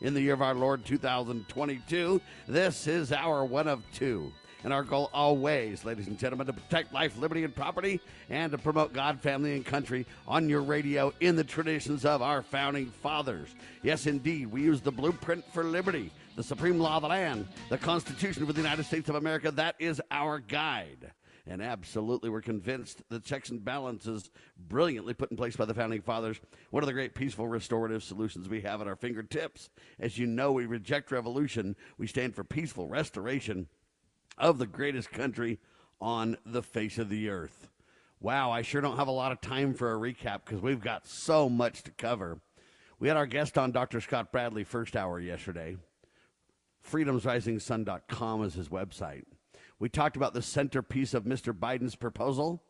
in the year of our Lord 2022. This is our one of two. And our goal always, ladies and gentlemen, to protect life, liberty, and property, and to promote God, family, and country on your radio in the traditions of our founding fathers. Yes, indeed, we use the blueprint for liberty, the supreme law of the land, the Constitution of the United States of America. That is our guide. And absolutely, we're convinced the checks and balances brilliantly put in place by the founding fathers. One of the great peaceful restorative solutions we have at our fingertips. As you know, we reject revolution. We stand for peaceful restoration of the greatest country on the face of the earth. Wow, I sure don't have a lot of time for a recap because we've got so much to cover. We had our guest on Dr. Scott Bradley first hour yesterday. FreedomsRisingSun.com is his website. We talked about the centerpiece of Mr. Biden's proposal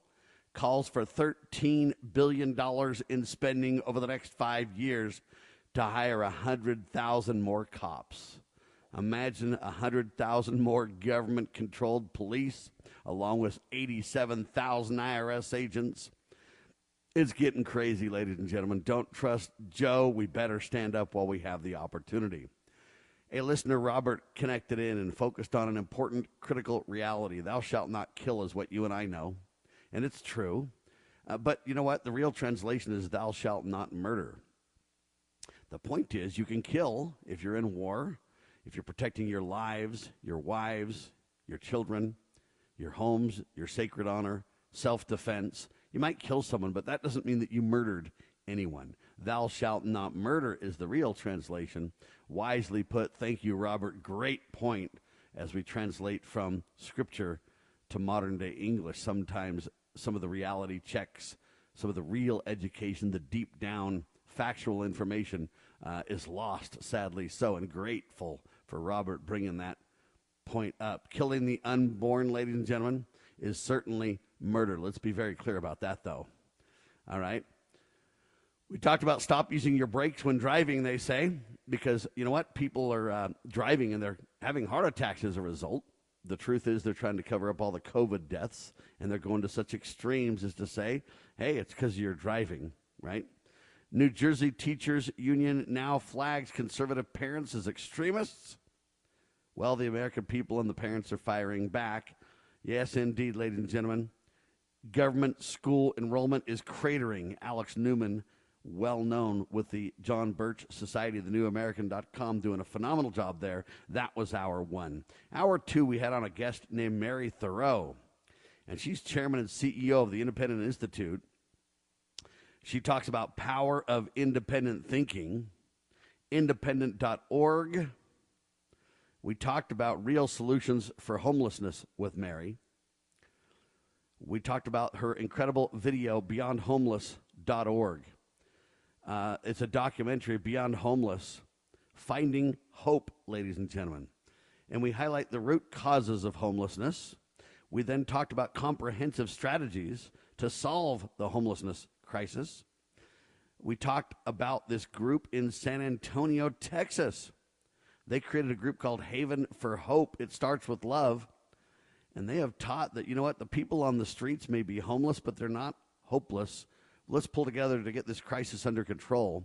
calls for $13 billion in spending over the next five years to hire 100,000 more cops. Imagine 100,000 more government controlled police, along with 87,000 IRS agents. It's getting crazy, ladies and gentlemen. Don't trust Joe. We better stand up while we have the opportunity a listener, Robert, connected in and focused on an important critical reality. Thou shalt not kill is what you and I know, and it's true. Uh, but you know what? The real translation is thou shalt not murder. The point is, you can kill if you're in war, if you're protecting your lives, your wives, your children, your homes, your sacred honor, self defense. You might kill someone, but that doesn't mean that you murdered anyone. Thou shalt not murder is the real translation. Wisely put. Thank you, Robert. Great point as we translate from Scripture to modern day English. Sometimes some of the reality checks, some of the real education, the deep down factual information uh, is lost, sadly so, and grateful for Robert bringing that point up. Killing the unborn, ladies and gentlemen, is certainly murder. Let's be very clear about that, though. All right? We talked about stop using your brakes when driving, they say, because you know what? People are uh, driving and they're having heart attacks as a result. The truth is, they're trying to cover up all the COVID deaths, and they're going to such extremes as to say, hey, it's because you're driving, right? New Jersey Teachers Union now flags conservative parents as extremists. Well, the American people and the parents are firing back. Yes, indeed, ladies and gentlemen. Government school enrollment is cratering. Alex Newman well known with the John Birch Society, the New American.com, doing a phenomenal job there. That was hour one. Hour two, we had on a guest named Mary Theroux, and she's chairman and CEO of the Independent Institute. She talks about power of independent thinking, independent.org. We talked about real solutions for homelessness with Mary. We talked about her incredible video, beyondhomeless.org. Uh, it's a documentary, Beyond Homeless Finding Hope, ladies and gentlemen. And we highlight the root causes of homelessness. We then talked about comprehensive strategies to solve the homelessness crisis. We talked about this group in San Antonio, Texas. They created a group called Haven for Hope. It starts with love. And they have taught that, you know what, the people on the streets may be homeless, but they're not hopeless let's pull together to get this crisis under control.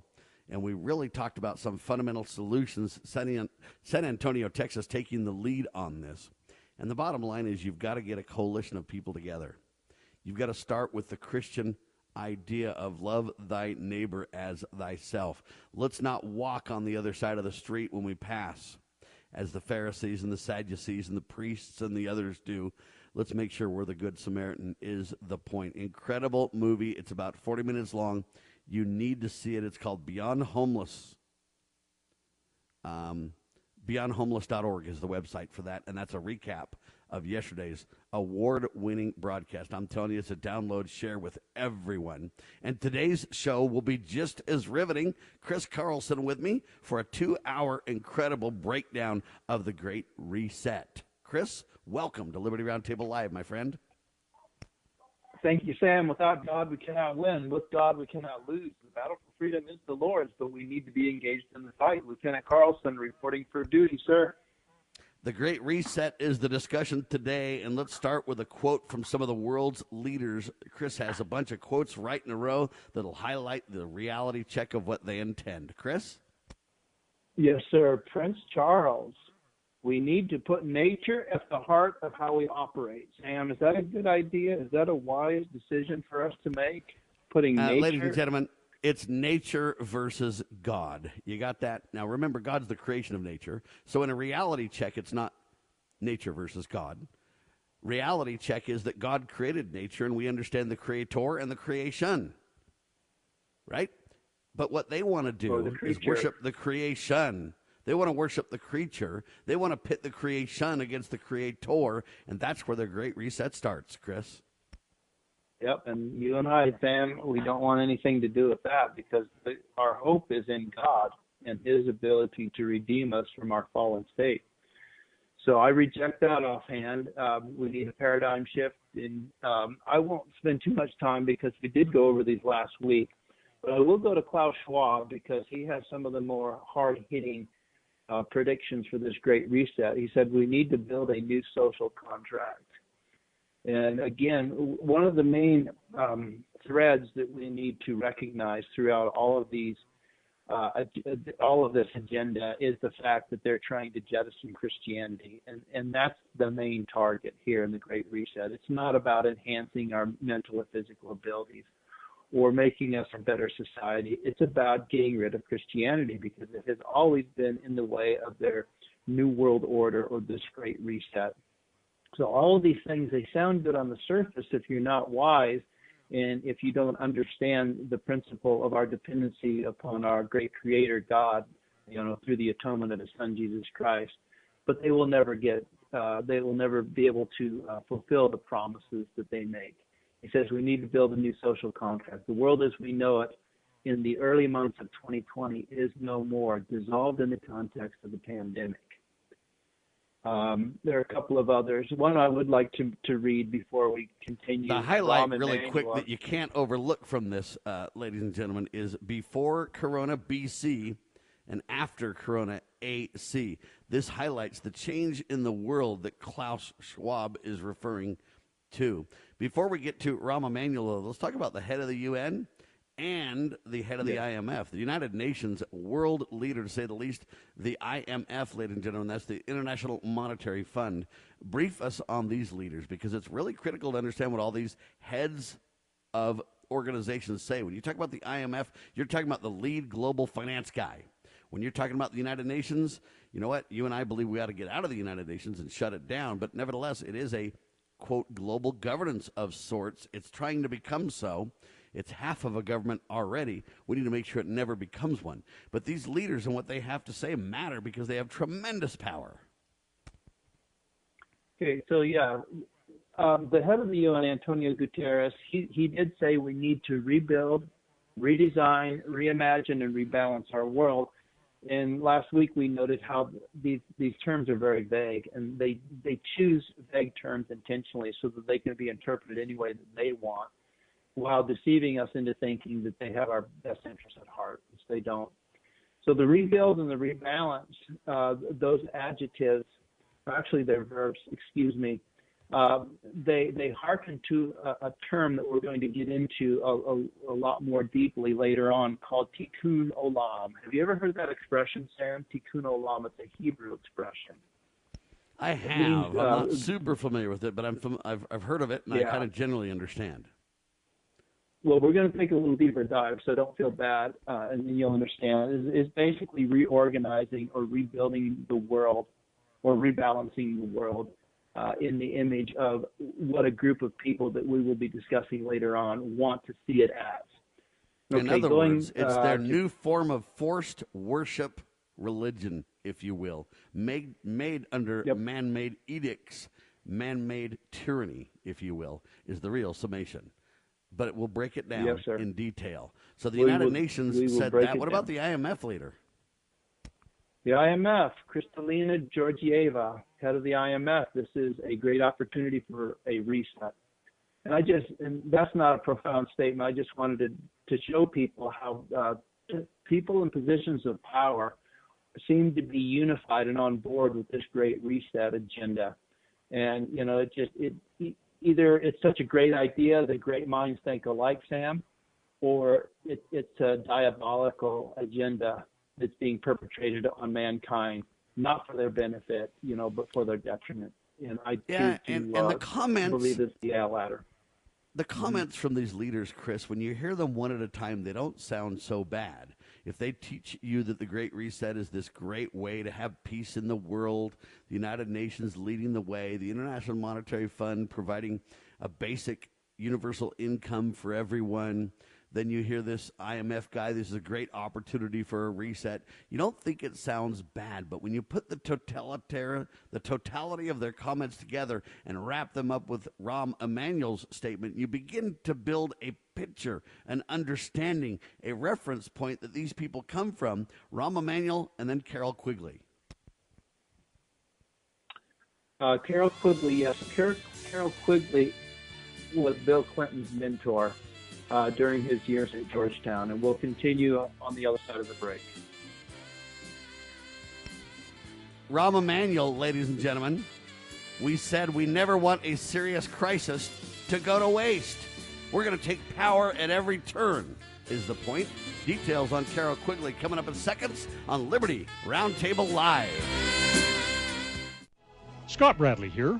And we really talked about some fundamental solutions. San, Antonio, Texas, taking the lead on this. And the bottom line is you've got to get a coalition of people together. You've got to start with the Christian idea of love thy neighbor as thyself. Let's not walk on the other side of the street when we pass, as the Pharisees and the Sadducees and the priests and the others do. Let's make sure we're the Good Samaritan, is the point. Incredible movie. It's about 40 minutes long. You need to see it. It's called Beyond Homeless. Um, beyondhomeless.org is the website for that, and that's a recap of yesterday's award winning broadcast. I'm telling you, it's a download, share with everyone. And today's show will be just as riveting. Chris Carlson with me for a two hour incredible breakdown of the Great Reset. Chris, welcome to Liberty Roundtable Live, my friend. Thank you, Sam. Without God, we cannot win. With God, we cannot lose. The battle for freedom is the Lord's, but we need to be engaged in the fight. Lieutenant Carlson reporting for duty, sir. The Great Reset is the discussion today, and let's start with a quote from some of the world's leaders. Chris has a bunch of quotes right in a row that'll highlight the reality check of what they intend. Chris? Yes, sir. Prince Charles. We need to put nature at the heart of how we operate. Sam, is that a good idea? Is that a wise decision for us to make? Putting uh, nature. Ladies and gentlemen, it's nature versus God. You got that? Now remember, God's the creation of nature. So in a reality check, it's not nature versus God. Reality check is that God created nature and we understand the creator and the creation. Right? But what they want to do the is worship the creation. They want to worship the creature. They want to pit the creation against the creator. And that's where the great reset starts, Chris. Yep, and you and I, Sam, we don't want anything to do with that because our hope is in God and His ability to redeem us from our fallen state. So I reject that offhand. Um, we need a paradigm shift, and um, I won't spend too much time because we did go over these last week. But I will go to Klaus Schwab because he has some of the more hard-hitting uh, predictions for this great reset. He said we need to build a new social contract. And again, one of the main um, threads that we need to recognize throughout all of these, uh, all of this agenda is the fact that they're trying to jettison Christianity, and and that's the main target here in the Great Reset. It's not about enhancing our mental and physical abilities or making us a better society. It's about getting rid of Christianity because it has always been in the way of their new world order or this Great Reset. So all of these things they sound good on the surface if you're not wise and if you don't understand the principle of our dependency upon our great creator God, you know, through the atonement of his son Jesus Christ. But they will never get uh, they will never be able to uh, fulfill the promises that they make. He says we need to build a new social contract. The world as we know it in the early months of 2020 is no more, dissolved in the context of the pandemic. Um, there are a couple of others. One I would like to, to read before we continue. The highlight, really quick, that you can't overlook from this, uh, ladies and gentlemen, is before Corona BC and after Corona AC. This highlights the change in the world that Klaus Schwab is referring to. Before we get to Rahm Emanuel, let's talk about the head of the UN and the head of the IMF, the United Nations world leader, to say the least, the IMF, ladies and gentlemen, that's the International Monetary Fund. Brief us on these leaders because it's really critical to understand what all these heads of organizations say. When you talk about the IMF, you're talking about the lead global finance guy. When you're talking about the United Nations, you know what? You and I believe we ought to get out of the United Nations and shut it down, but nevertheless, it is a quote global governance of sorts. It's trying to become so. It's half of a government already. We need to make sure it never becomes one. But these leaders and what they have to say matter because they have tremendous power. Okay, so yeah, um, the head of the UN, Antonio Guterres, he, he did say we need to rebuild, redesign, reimagine, and rebalance our world. And last week we noted how these these terms are very vague, and they they choose vague terms intentionally so that they can be interpreted any way that they want while deceiving us into thinking that they have our best interests at heart, which they don't. So the rebuild and the rebalance, uh, those adjectives, actually they're verbs, excuse me, uh, they they hearken to a, a, term that we're going to get into a, a, a, lot more deeply later on called tikkun olam. Have you ever heard that expression, Sam? Tikkun olam. It's a Hebrew expression. I have. Means, I'm uh, not super familiar with it, but I'm fam- I've I've heard of it and yeah. I kind of generally understand. Well, we're going to take a little deeper dive, so don't feel bad, uh, and you'll understand. Is is basically reorganizing or rebuilding the world, or rebalancing the world, uh, in the image of what a group of people that we will be discussing later on want to see it as. Okay, in other going, words, it's uh, their new form of forced worship religion, if you will, made made under Yep. man-made edicts, man-made tyranny, if you will, is the real summation. But it will break it down Yes, in detail. So the We United will- Nations said that. What about the IMF leader? The IMF, Kristalina Georgieva, head of the IMF. This is a great opportunity for a reset. And I just, and that's not a profound statement. I just wanted to, to show people how uh, people in positions of power seem to be unified and on board with this great reset agenda. And, you know, it just, it, either it's such a great idea that great minds think alike, Sam, or it, it's a diabolical agenda that's being perpetrated on mankind, not for their benefit, you know, but for their detriment. And I Yeah, to and- and the uh, comments- believe it's the latter. The comments from these leaders, Chris, when you hear them one at a time, they don't sound so bad. If they teach you that the Great Reset is this great way to have peace in the world, the United Nations leading the way, the International Monetary Fund providing a basic universal income for everyone, then you hear this IMF guy, this is a great opportunity for a reset. You don't think it sounds bad, but when you put the totalitarian, the totality of their comments together and wrap them up with Rahm Emanuel's statement, you begin to build a picture, an understanding, a reference point that these people come from. Rahm Emanuel and then Carroll Quigley. Uh, Carroll Quigley, yes, Carroll, Carroll Quigley was Bill Clinton's mentor uh, during his years at Georgetown, and we'll continue on the other side of the break. Rahm Emanuel, ladies and gentlemen, we said we never want a serious crisis to go to waste. We're going to take power at every turn, is the point. Details on Carroll Quigley coming up in seconds on Liberty Roundtable Live. Scott Bradley here.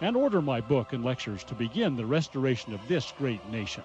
and order my book and lectures to begin the restoration of this great nation.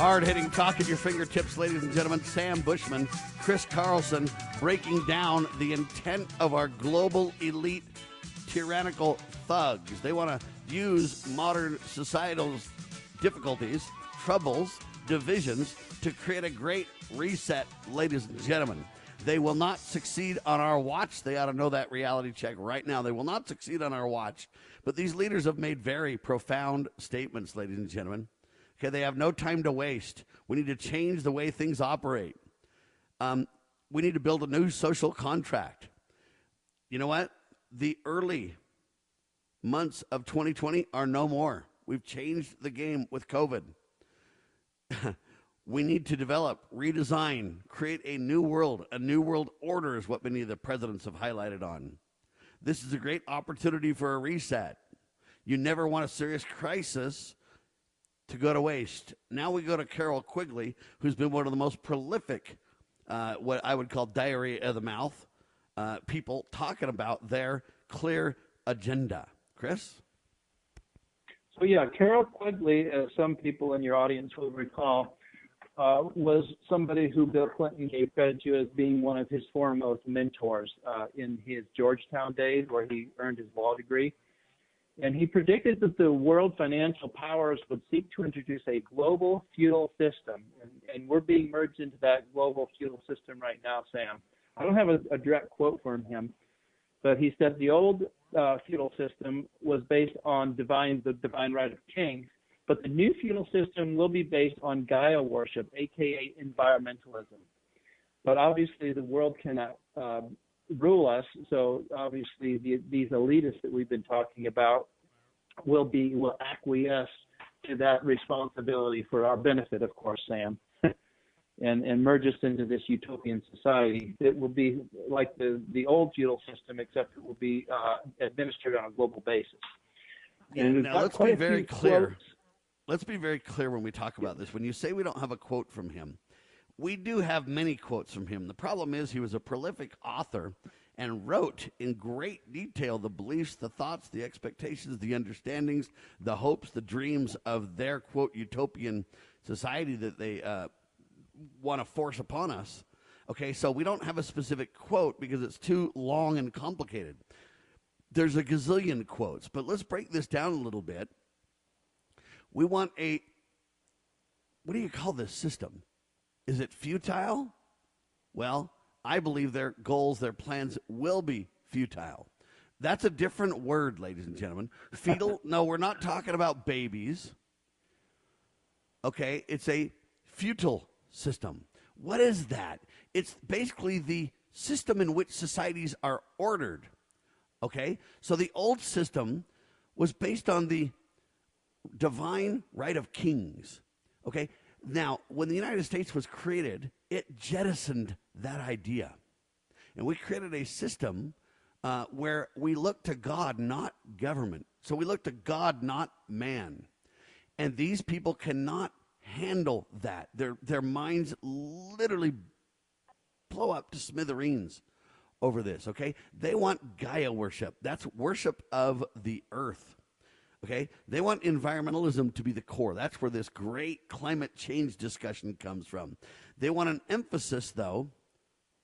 Hard hitting talk at your fingertips, ladies and gentlemen. Sam Bushman, Chris Carlson, breaking down the intent of our global elite tyrannical thugs. They want to use modern societal difficulties, troubles, divisions to create a great reset, ladies and gentlemen. They will not succeed on our watch. They ought to know that reality check right now. They will not succeed on our watch. But these leaders have made very profound statements, ladies and gentlemen. Okay, they have no time to waste. We need to change the way things operate. Um, we need to build a new social contract. You know what? The early months of 2020 are no more. We've changed the game with COVID. We need to develop, redesign, create a new world. A new world order is what many of the presidents have highlighted on. This is a great opportunity for a reset. You never want a serious crisis to go to waste. Now we go to Carroll Quigley, who's been one of the most prolific, uh, what I would call diarrhea of the mouth, uh, people talking about their clear agenda. Chris? So, yeah, Carroll Quigley, as some people in your audience will recall, uh, was somebody who Bill Clinton gave credit to as being one of his foremost mentors uh, in his Georgetown days, where he earned his law degree. And he predicted that the world financial powers would seek to introduce a global feudal system. And, and we're being merged into that global feudal system right now, Sam. I don't have a, a direct quote from him, but he said the old uh, feudal system was based on divine the divine right of kings, but the new feudal system will be based on Gaia worship, aka environmentalism. But obviously, the world cannot uh, rule us. So obviously, the, these elitists that we've been talking about will be will acquiesce to that responsibility for our benefit, of course, Sam, and and merge us into this utopian society. It will be like the the old feudal system, except it will be uh, administered on a global basis. And now let's be very clear. Quotes. Let's be very clear when we talk about this. When you say we don't have a quote from him, we do have many quotes from him. The problem is he was a prolific author and wrote in great detail the beliefs, the thoughts, the expectations, the understandings, the hopes, the dreams of their quote utopian society that they uh, want to force upon us. Okay, so we don't have a specific quote because it's too long and complicated. There's a gazillion quotes, but let's break this down a little bit. We want a, what do you call this system? Is it futile? Well, I believe their goals, their plans will be futile. That's a different word, ladies and gentlemen. Fetal, no, we're not talking about babies. Okay, it's a futile system. What is that? It's basically the system in which societies are ordered. Okay, so the old system was based on the divine right of kings. Okay, now, when the United States was created, it jettisoned that idea. And we created a system uh, where we look to God, not government. So we look to God, not man. And these people cannot handle that. Their, their minds literally blow up to smithereens over this, okay? They want Gaia worship. That's worship of the earth. Okay? They want environmentalism to be the core. That's where this great climate change discussion comes from. They want an emphasis, though,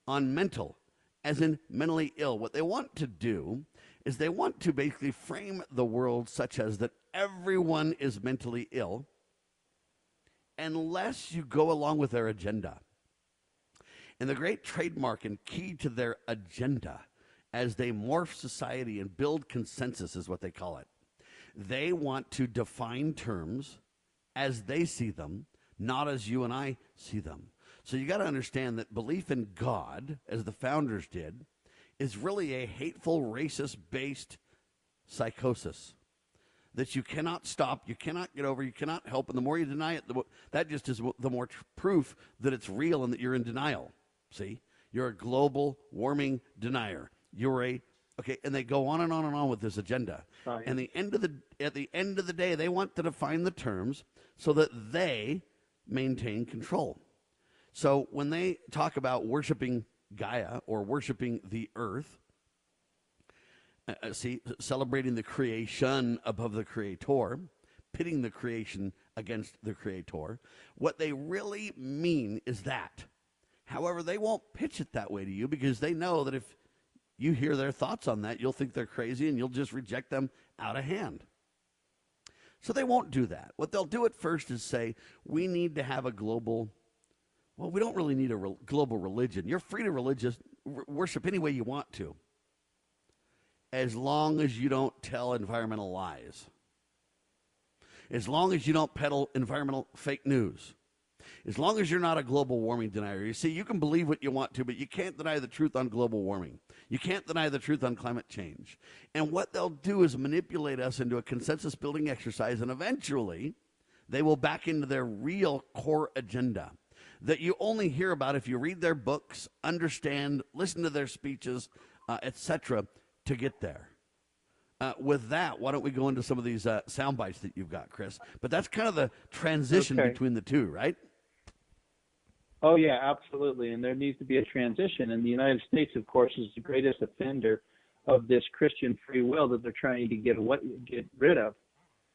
on mental, as in mentally ill. What they want to do is they want to basically frame the world such as that everyone is mentally ill unless you go along with their agenda. And the great trademark and key to their agenda as they morph society and build consensus is what they call it they want to define terms as they see them, not as you and I see them. So you got to understand that belief in God, as the founders did, is really a hateful, racist based psychosis that you cannot stop, you cannot get over, you cannot help. And the more you deny it, the, that just is the more tr- proof that it's real and that you're in denial. See? You're a global warming denier. You're a Okay, and they go on and on and on with this agenda. And the end of the at the end of the day, they want to define the terms so that they maintain control. So when they talk about worshiping Gaia or worshiping the earth, uh, uh see, celebrating the creation above the creator, pitting the creation against the creator, what they really mean is that. However, they won't pitch it that way to you because they know that if you hear their thoughts on that, you'll think they're crazy and you'll just reject them out of hand. So they won't do that. What they'll do at first is say, we need to have a global, well, we don't really need a re- global religion. You're free to religious r- worship any way you want to, as long as you don't tell environmental lies, as long as you don't peddle environmental fake news. As long as you're not a global warming denier, you see, you can believe what you want to, but you can't deny the truth on global warming. You can't deny the truth on climate change. And what they'll do is manipulate us into a consensus building exercise, and eventually they will back into their real core agenda that you only hear about if you read their books, understand, listen to their speeches, uh, etc., to get there. Uh, with that, why don't we go into some of these uh, sound bites that you've got, Chris? But that's kind of the transition Okay. between the two, right? Oh yeah, absolutely. And there needs to be a transition. And the United States, of course, is the greatest offender of this Christian free will that they're trying to get get rid of.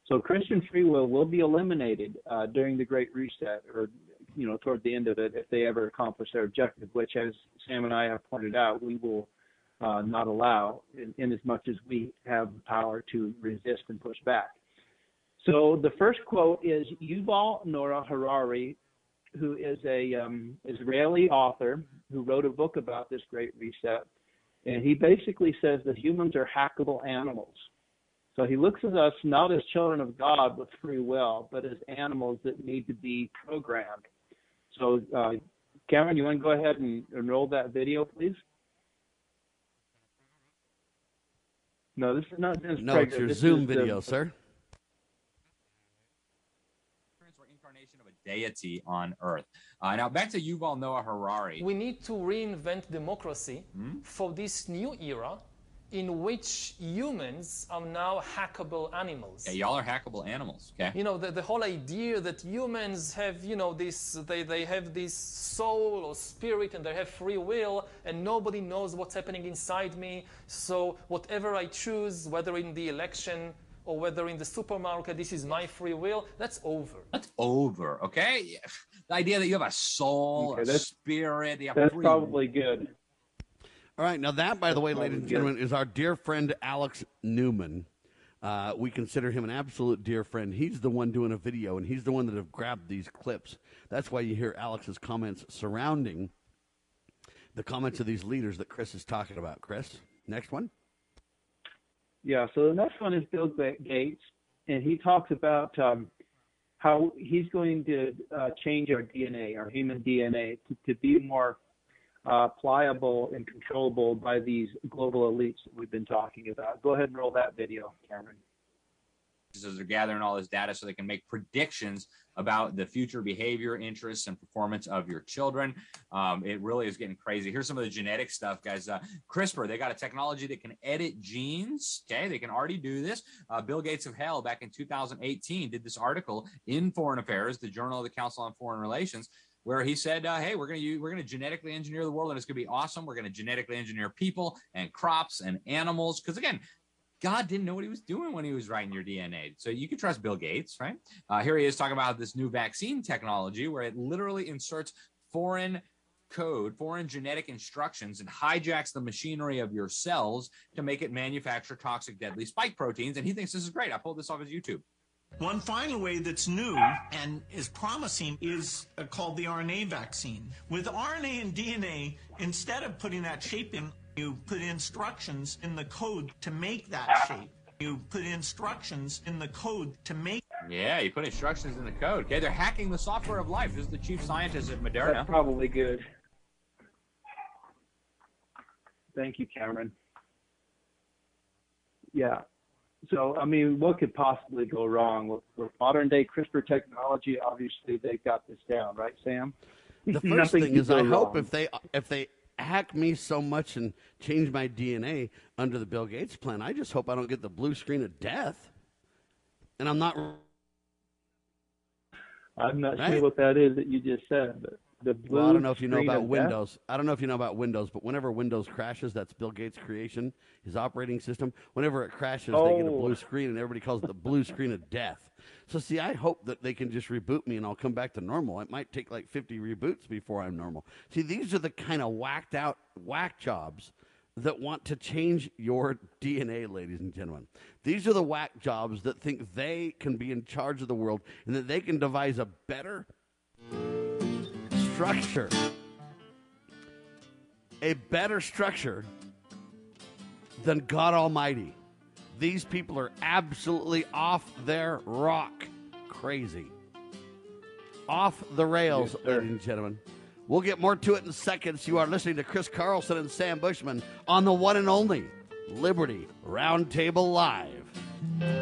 So Christian free will will be eliminated uh, during the Great Reset, or you know, toward the end of it, if they ever accomplish their objective. Which, as Sam and I have pointed out, we will uh, not allow, in, in as much as we have the power to resist and push back. So the first quote is Yuval Noah Harari, who is a um, Israeli author who wrote a book about this Great Reset, and he basically says that humans are hackable animals. So he looks at us not as children of God with free will, but as animals that need to be programmed. So, uh, Cameron, you want to go ahead and, and roll that video, please? No, this is not Dennis No, Prager. it's your This Zoom is the- video, sir. or incarnation of a deity on earth. Uh, now back to Yuval Noah Harari. We need to reinvent democracy for this new era in which humans are now hackable animals. Yeah, y'all are hackable animals. Okay. You know, the, the whole idea that humans have, you know, this, they, they have this soul or spirit and they have free will and nobody knows what's happening inside me. So whatever I choose, whether in the election or whether in the supermarket, this is my free will, that's over. That's over. Okay. The idea that you have a soul, Okay, a that's- spirit, you have That's free probably good. All right, now that, by the way, ladies and gentlemen, is our dear friend Alex Newman. Uh, we consider him an absolute dear friend. He's the one doing a video, and he's the one that have grabbed these clips. That's why you hear Alex's comments surrounding the comments of these leaders that Chris is talking about. Chris, next one. Yeah, so the next one is Bill Gates, and he talks about um, how he's going to uh, change our DNA, our human DNA, to, to be more uh, pliable and controllable by these global elites that we've been talking about. Go ahead and roll that video, Cameron. As they're gathering all this data so they can make predictions about the future behavior, interests, and performance of your children. Um, it really is getting crazy. Here's some of the genetic stuff, guys. Uh, CRISPR, they got a technology that can edit genes. Okay, they can already do this. Uh, Bill Gates of Hell, back in 2018, did this article in Foreign Affairs, the Journal of the Council on Foreign Relations. Where he said, uh, "Hey, we're gonna use, we're gonna genetically engineer the world, and it's gonna be awesome. We're gonna genetically engineer people and crops and animals. Because again, God didn't know what he was doing when he was writing your DNA. So you can trust Bill Gates, right? Uh, here he is talking about this new vaccine technology where it literally inserts foreign code, foreign genetic instructions, and hijacks the machinery of your cells to make it manufacture toxic, deadly spike proteins. And he thinks this is great. I pulled this off his YouTube. One final way that's new and is promising is uh, called the RNA vaccine. With RNA and DNA, instead of putting that shape in, you put instructions in the code to make that shape. You put instructions in the code to make Yeah, you put instructions in the code. Okay, they're hacking the software of life. This is the chief scientist at Moderna. That's probably good. Thank you, Cameron. Yeah. So, I mean, what could possibly go wrong with, with modern day CRISPR technology? Obviously, they've got this down, right, Sam? The first Nothing thing is, I go hope if they if they hack me so much and change my DNA under the Bill Gates plan, I just hope I don't get the blue screen of death. And I'm not I'm not Right? sure what that is that you just said, but the blue Well, I don't know if you know about of death? Windows. I don't know if you know about Windows, but whenever Windows crashes, that's Bill Gates' creation, his operating system. Whenever it crashes, they get a Oh. blue screen, and everybody calls it the blue screen of death. So, see, I hope that they can just reboot me and I'll come back to normal. It might take like 50 reboots before I'm normal. See, these are the kind of whacked out whack jobs that want to change your DNA, ladies and gentlemen. These are the whack jobs that think they can be in charge of the world and that they can devise a better structure. A better structure than God Almighty. These people are absolutely off their rock crazy. Off the rails, Yes, ladies and gentlemen. We'll get more to it in seconds. You are listening to Chris Carlson and Sam Bushman on the one and only Liberty Roundtable Live.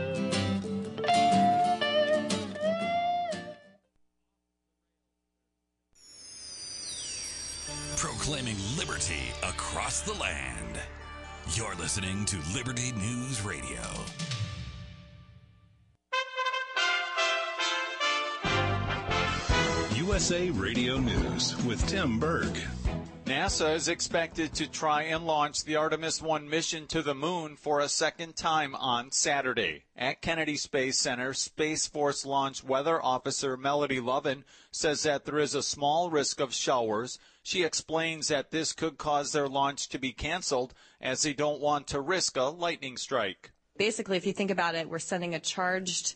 Proclaiming liberty across the land. You're listening to Liberty News Radio. USA Radio News with Tim Berg. NASA is expected to try and launch the Artemis 1 mission to the moon for a second time on Saturday. At Kennedy Space Center, Space Force Launch Weather Officer Melody Lovin says that there is a small risk of showers. She explains that this could cause their launch to be canceled as they don't want to risk a lightning strike. Basically, if you think about it, we're sending a charged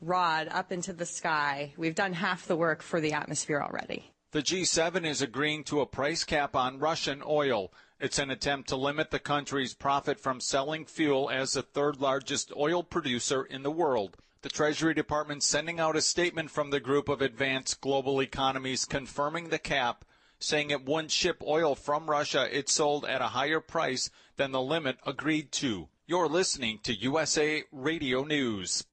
rod up into the sky. We've done half the work for the atmosphere already. The G7 is agreeing to a price cap on Russian oil. It's an attempt to limit the country's profit from selling fuel as the third largest oil producer in the world. The Treasury Department sending out a statement from the group of advanced global economies confirming the cap, saying it wouldn't ship oil from Russia it sold at a higher price than the limit agreed to. You're listening to USA Radio News.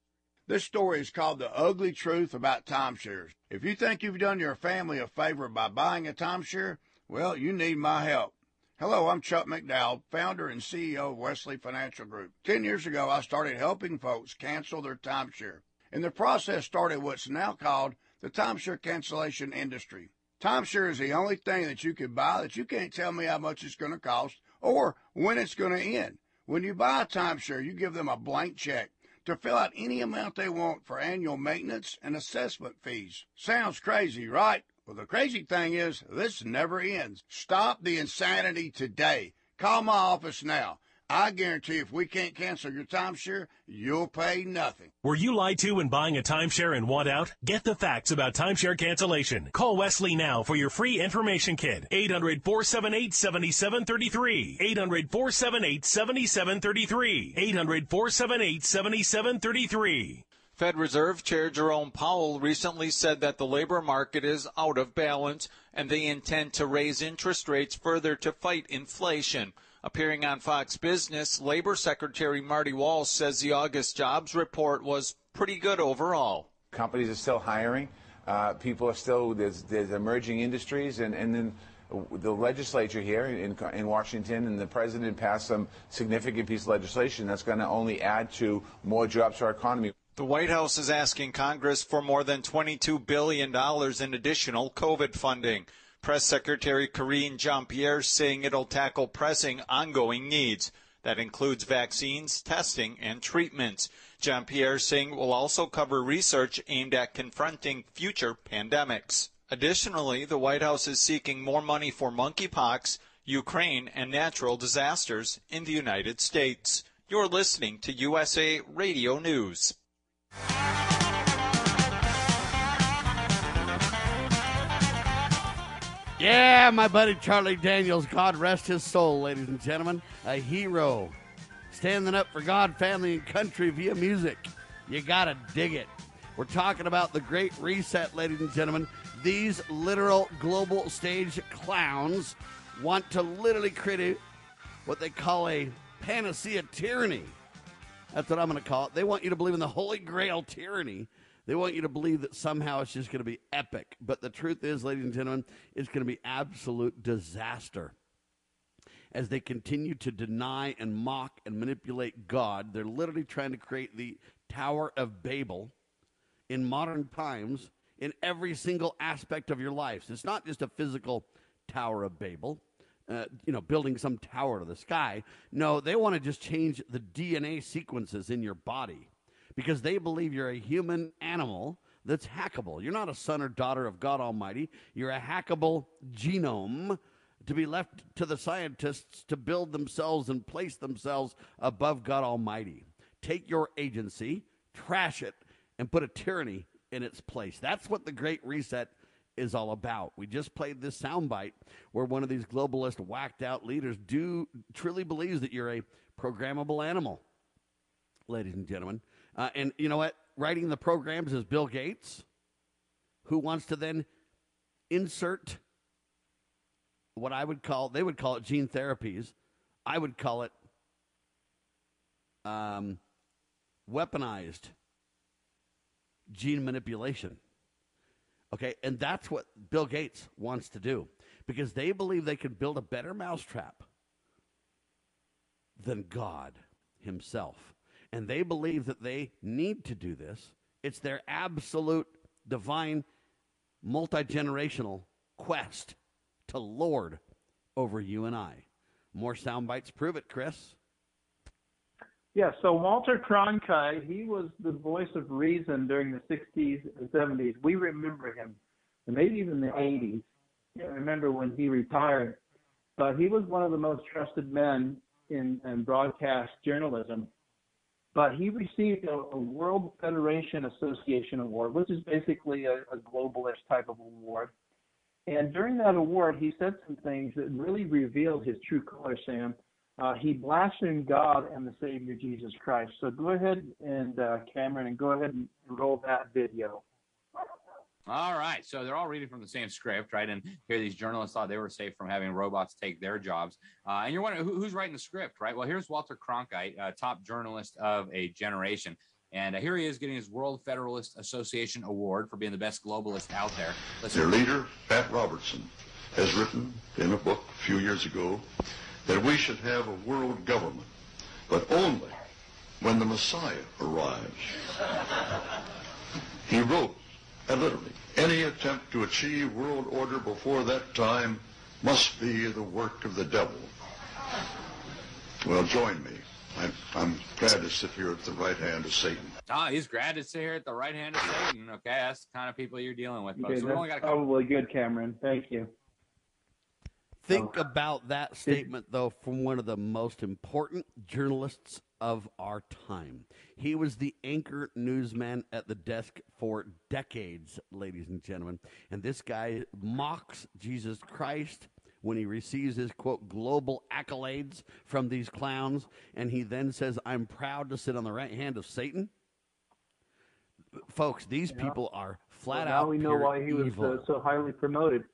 This story is called The Ugly Truth About Timeshares. If you think you've done your family a favor by buying a timeshare, well, you need my help. Hello, I'm Chuck McDowell, founder and CEO of Wesley Financial Group. Ten years ago, I started helping folks cancel their timeshare. And the process started what's now called the timeshare cancellation industry. Timeshare is the only thing that you can buy that you can't tell me how much it's going to cost or when it's going to end. When you buy a timeshare, you give them a blank check to fill out any amount they want for annual maintenance and assessment fees. Sounds crazy, right? Well, the crazy thing is, this never ends. Stop the insanity today. Call my office now. I guarantee if we can't cancel your timeshare, you'll pay nothing. Were you lied to when buying a timeshare and want out? Get the facts about timeshare cancellation. Call Wesley now for your free information kit. 800 478 7733. 800 478 7733. 800 478 7733. Fed Reserve Chair Jerome Powell recently said that the labor market is out of balance and they intend to raise interest rates further to fight inflation. Appearing on Fox Business, Labor Secretary Marty Walsh says the August jobs report was pretty good overall. Companies are still hiring. Uh, people are still, there's, there's emerging industries, and, and then the legislature here in, in Washington and the president passed some significant piece of legislation that's going to only add to more jobs to our economy. The White House is asking Congress for more than $22 billion in additional COVID funding. Press Secretary Karine Jean-Pierre saying it'll tackle pressing ongoing needs. That includes vaccines, testing, and treatments. Jean-Pierre saying will also cover research aimed at confronting future pandemics. Additionally, the White House is seeking more money for monkeypox, Ukraine, and natural disasters in the United States. You're listening to USA Radio News. Yeah, my buddy Charlie Daniels, God rest his soul, ladies and gentlemen. A hero. Standing up for God, family, and country via music. You gotta dig it. We're talking about the Great Reset, ladies and gentlemen. These literal global stage clowns want to literally create what they call a panacea tyranny. That's what I'm going to call it. They want you to believe in the holy grail tyranny they want you to believe that somehow it's just going to be epic. But the truth is, ladies and gentlemen, it's going to be absolute disaster. As they continue to deny and mock and manipulate God, they're literally trying to create the Tower of Babel in modern times in every single aspect of your lives. It's not just a physical Tower of Babel. Uh, you know, building some tower to the sky. No, they want to just change the DNA sequences in your body because they believe you're a human animal that's hackable. You're not a son or daughter of God Almighty. You're a hackable genome to be left to the scientists to build themselves and place themselves above God Almighty. Take your agency, trash it, and put a tyranny in its place. That's what the Great Reset is all about. We just played this soundbite where one of these globalist whacked out leaders do truly believes that you're a programmable animal. Ladies and gentlemen, uh, and you know what? Writing the programs is Bill Gates, who wants to then insert what I would call, they would call it gene therapies. I would call it um, weaponized gene manipulation. Okay, and that's what Bill Gates wants to do because they believe they can build a better mousetrap than God Himself. And they believe that they need to do this. It's their absolute divine, multi generational quest to lord over you and I. More sound bites prove it, Chris. Yeah, so Walter Cronkite, he was the voice of reason during the 60s and 70s. We remember him, and maybe even the 80s. I remember when he retired. But he was one of the most trusted men in, in broadcast journalism. But he received a, a World Federation Association Award, which is basically a, a globalist type of award. And during that award, he said some things that really revealed his true color, Sam. Uh, he blasphemed God and the Savior Jesus Christ. So go ahead and uh, Cameron, and go ahead and roll that video. All right. So they're all reading from the same script, right? And here these journalists thought they were safe from having robots take their jobs. Uh, and you're wondering who, who's writing the script, right? Well, here's Walter Cronkite, uh, top journalist of a generation. And uh, here he is getting his World Federalist Association Award for being the best globalist out there. Listen. Their leader, Pat Robertson, has written in a book a few years ago that we should have a world government, but only when the Messiah arrives. He wrote, and literally, any attempt to achieve world order before that time must be the work of the devil. Well, join me. I'm, I'm glad to sit here at the right hand of Satan. Ah, he's glad to sit here at the right hand of Satan. Okay, that's the kind of people you're dealing with. Folks. Okay, So we that's only got probably good, Cameron. Thank you. Think about that statement, though, from one of the most important journalists of our time. He was the anchor newsman at the desk for decades, ladies and gentlemen. And this guy mocks Jesus Christ when he receives his quote global accolades from these clowns. And he then says, I'm proud to sit on the right hand of Satan. Folks, these Yeah. people are flat Well, out. now we know why he was uh, so highly promoted.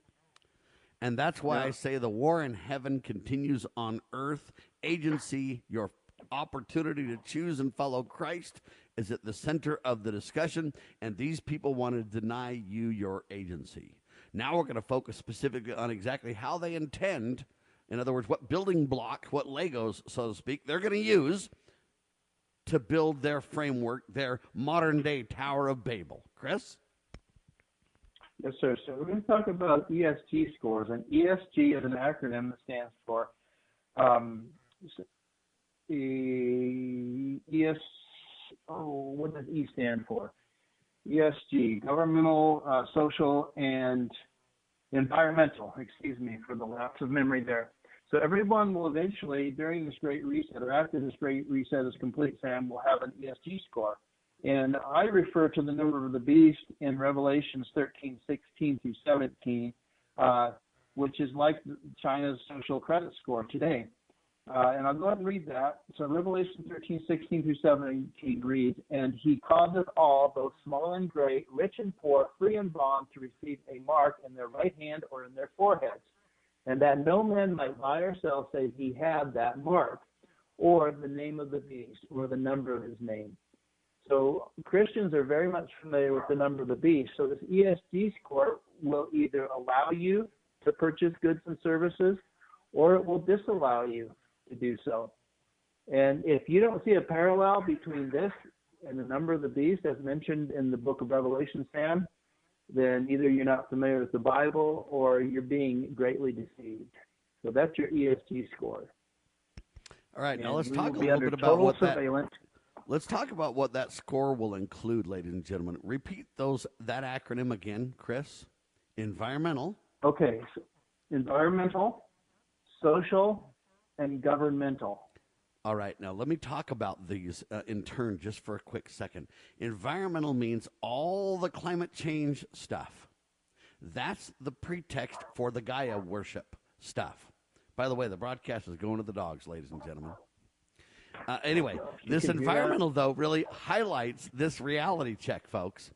And that's why Yeah. I say the war in heaven continues on earth. Agency, your opportunity to choose and follow Christ, is at the center of the discussion. And these people want to deny you your agency. Now we're going to focus specifically on exactly how they intend, in other words, what building block, what Legos, so to speak, they're going to use to build their framework, their modern day Tower of Babel. Chris? Yes, sir. So we're going to talk about ESG scores, and ESG is an acronym that stands for um, ES. Oh, what does E stand for? ESG, governmental, uh, social, and environmental. Excuse me for the lapse of memory there. So everyone will eventually, during this great reset or after this great reset is complete, Sam, will have an ESG score. And I refer to the number of the beast in Revelations 13, 16 through 17, uh, which is like China's social credit score today. Uh, and I'll go ahead and read that. So Revelation 13, 16 through 17 reads, And he causeth all, both small and great, rich and poor, free and bond, to receive a mark in their right hand or in their foreheads, and that no man might buy or sell save he had that mark, or the name of the beast, or the number of his name. So Christians are very much familiar with the number of the beast. So this ESG score will either allow you to purchase goods and services, or it will disallow you to do so. And if you don't see a parallel between this and the number of the beast, as mentioned in the book of Revelation, Sam, then either you're not familiar with the Bible or you're being greatly deceived. So that's your ESG score. All right, now let's talk a little bit about what that. Let's talk about what that score will include, ladies and gentlemen. Repeat those that acronym again, Chris. Environmental. Okay, so environmental, social, and governmental. All right, now let me talk about these uh, in turn just for a quick second. Environmental means all the climate change stuff. That's the pretext for the Gaia worship stuff. By the way, the broadcast is going to the dogs, ladies and gentlemen. Uh, anyway, this can hear that. environmental, though, really highlights this reality check, folks.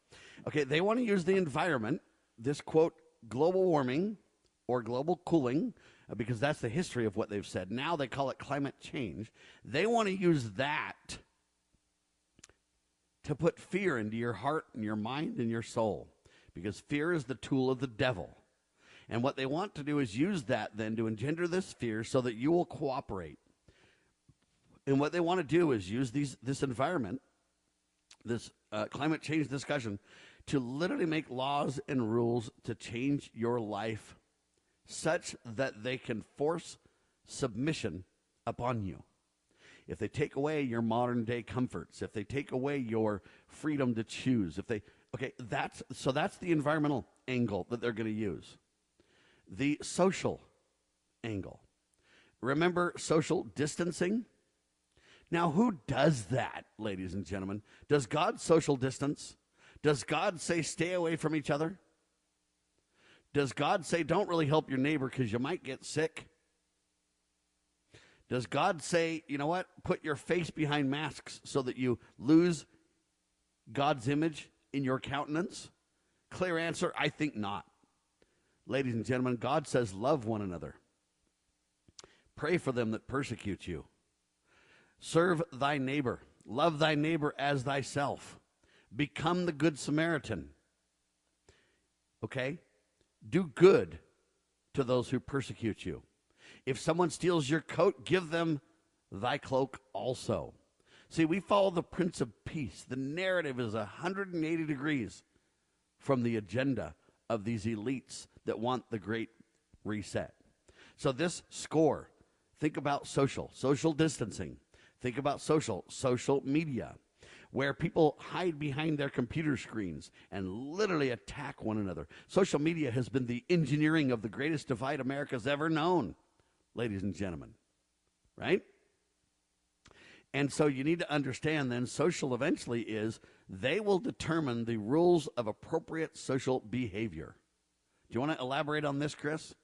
Okay, they want to use the environment, this quote, global warming or global cooling, because that's the history of what they've said. Now they call it climate change. They want to use that to put fear into your heart and your mind and your soul, because fear is the tool of the devil. And what they want to do is use that then to engender this fear so that you will cooperate. And what they want to do is use these this environment, this uh, climate change discussion, to literally make laws and rules to change your life such that they can force submission upon you. If they take away your modern day comforts, if they take away your freedom to choose, if they okay, that's so that's the environmental angle that they're going to use. The social angle. Remember social distancing? Now, who does that, ladies and gentlemen? Does God social distance? Does God say stay away from each other? Does God say don't really help your neighbor because you might get sick? Does God say, you know what, put your face behind masks so that you lose God's image in your countenance? Clear answer I think not. Ladies and gentlemen, God says, love one another. Pray for them that persecute you. Serve thy neighbor. Love thy neighbor as thyself. Become the good Samaritan. Okay? Do good to those who persecute you. If someone steals your coat, give them thy cloak also. See, we follow the Prince of Peace. The narrative is 180 degrees from the agenda of these elites that want the great reset. So, this score, think about social, social distancing. Think about social, social media, where people hide behind their computer screens and literally attack one another. Social media has been the engineering of the greatest divide America's ever known, ladies and gentlemen. Right? And so you need to understand then social eventually is they will determine the rules of appropriate social behavior. Do you want to elaborate on this, Chris?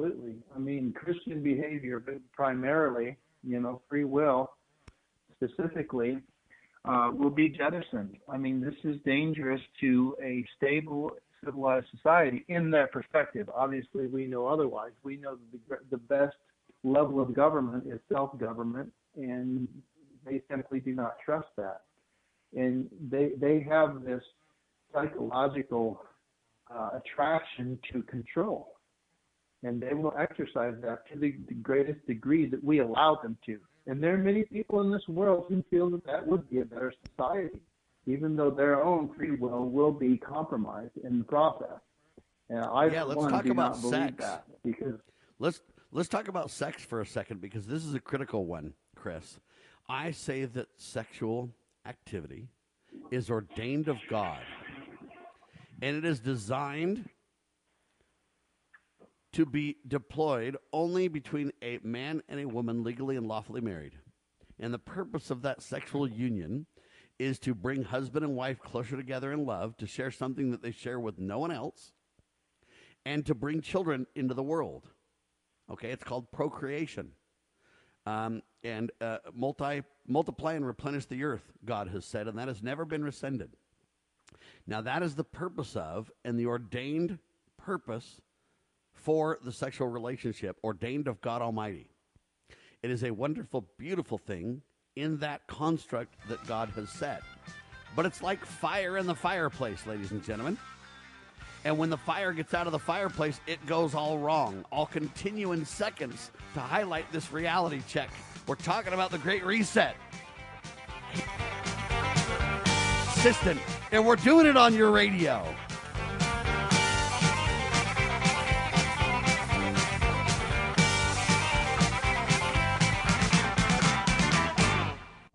Absolutely. I mean, Christian behavior, but primarily, you know, free will specifically, uh, will be jettisoned. I mean, this is dangerous to a stable, civilized society in that perspective. Obviously, we know otherwise. We know the, the best level of government is self government, and they simply do not trust that. And they, they have this psychological uh, attraction to control and they will exercise that to the, the greatest degree that we allow them to. And there are many people in this world who feel that that would be a better society, even though their own free will will be compromised in the process. And I, yeah, let's talk about sex because let's let's talk about sex for a second because this is a critical one, Chris. I say that sexual activity is ordained of God, and it is designed to be deployed only between a man and a woman legally and lawfully married. And the purpose of that sexual union is to bring husband and wife closer together in love, to share something that they share with no one else, and to bring children into the world. Okay, it's called procreation. Um, and uh, multi, multiply and replenish the earth, God has said, and that has never been rescinded. Now, that is the purpose of and the ordained purpose for the sexual relationship ordained of God Almighty. It is a wonderful, beautiful thing in that construct that God has set. But it's like fire in the fireplace, ladies and gentlemen. And when the fire gets out of the fireplace, it goes all wrong. I'll continue in seconds to highlight this reality check. We're talking about the Great Reset. Assistant, and we're doing it on your radio.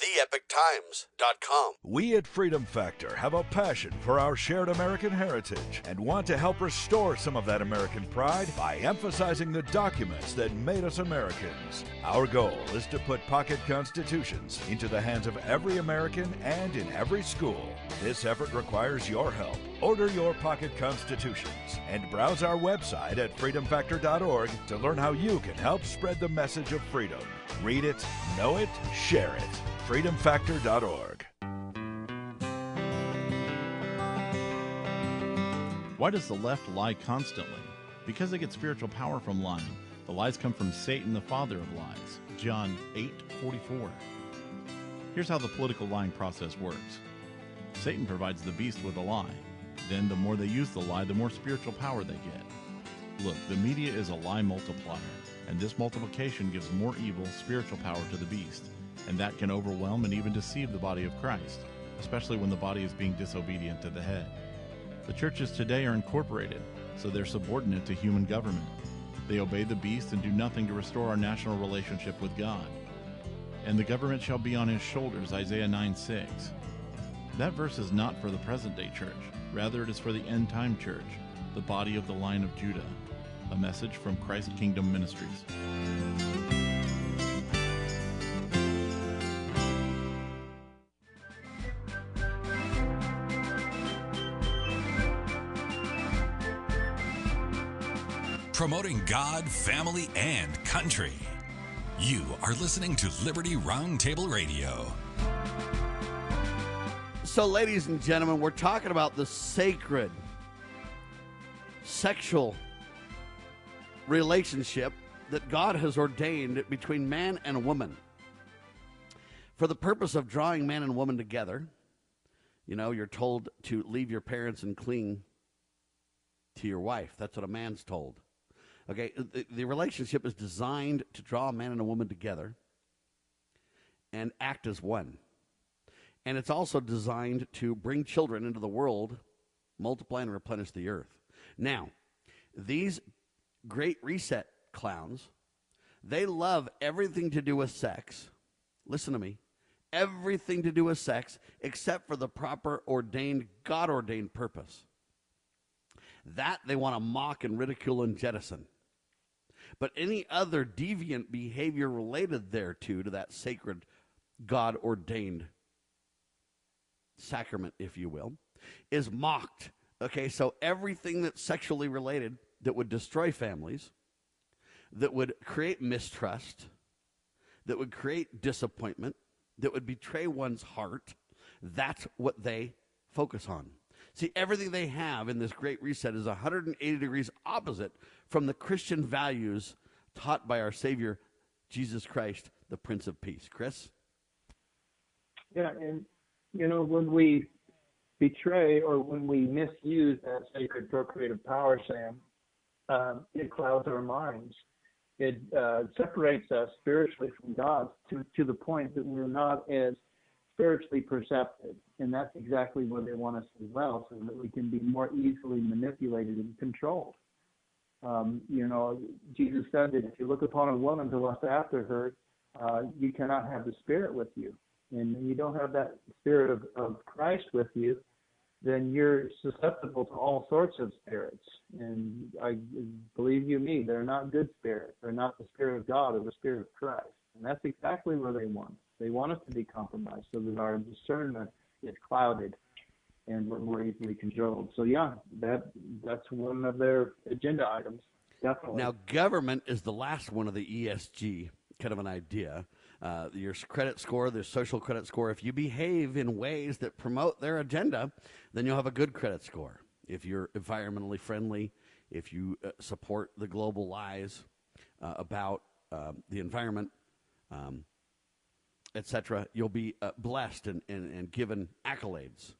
theepochtimes.com. We at Freedom Factor have a passion for our shared American heritage and want to help restore some of that American pride by emphasizing the documents that made us Americans. Our goal is to put pocket constitutions into the hands of every American and in every school. This effort requires your help. Order your pocket constitutions and browse our website at freedomfactor.org to learn how you can help spread the message of freedom. Read it, know it, share it. freedomfactor.org. Why does the left lie constantly? Because they get spiritual power from lying. The lies come from Satan, the father of lies. John 8:44. Here's how the political lying process works. Satan provides the beast with a lie. Then the more they use the lie, the more spiritual power they get. Look, the media is a lie multiplier, and this multiplication gives more evil spiritual power to the beast, and that can overwhelm and even deceive the body of Christ, especially when the body is being disobedient to the head. The churches today are incorporated, so they're subordinate to human government. They obey the beast and do nothing to restore our national relationship with God. And the government shall be on his shoulders, Isaiah 9 6. That verse is not for the present day church, rather, it is for the end time church, the body of the line of Judah. A message from Christ Kingdom Ministries. promoting God, family, and country. You are listening to Liberty Roundtable Radio. So, ladies and gentlemen, we're talking about the sacred sexual relationship that God has ordained between man and woman for the purpose of drawing man and woman together. You know, you're told to leave your parents and cling to your wife. That's what a man's told. Okay, the, the relationship is designed to draw a man and a woman together and act as one. And it's also designed to bring children into the world, multiply and replenish the earth. Now, these great reset clowns, they love everything to do with sex. Listen to me. Everything to do with sex except for the proper ordained, God ordained purpose. That they want to mock and ridicule and jettison. But any other deviant behavior related thereto, to that sacred, God ordained sacrament, if you will, is mocked. Okay, so everything that's sexually related that would destroy families, that would create mistrust, that would create disappointment, that would betray one's heart, that's what they focus on. See, everything they have in this great reset is 180 degrees opposite from the Christian values taught by our Savior, Jesus Christ, the Prince of Peace. Chris? Yeah, and you know, when we betray or when we misuse that sacred procreative power, Sam, um, it clouds our minds. It uh, separates us spiritually from God to, to the point that we're not as spiritually perceptive. And that's exactly what they want us as well, so that we can be more easily manipulated and controlled. Um, you know, Jesus said that if you look upon a woman to lust after her, uh, you cannot have the Spirit with you. And you don't have that Spirit of, of Christ with you, then you're susceptible to all sorts of spirits. And I believe you me, they're not good spirits. They're not the Spirit of God or the Spirit of Christ. And that's exactly where they want. They want us to be compromised so that our discernment is clouded and we're more easily controlled. So yeah, that that's one of their agenda items. Definitely. Now, government is the last one of the ESG kind of an idea. Uh, your credit score, their social credit score. If you behave in ways that promote their agenda, then you'll have a good credit score. If you're environmentally friendly, if you uh, support the global lies uh, about um, the environment, um, etc., you'll be uh, blessed and, and, and given accolades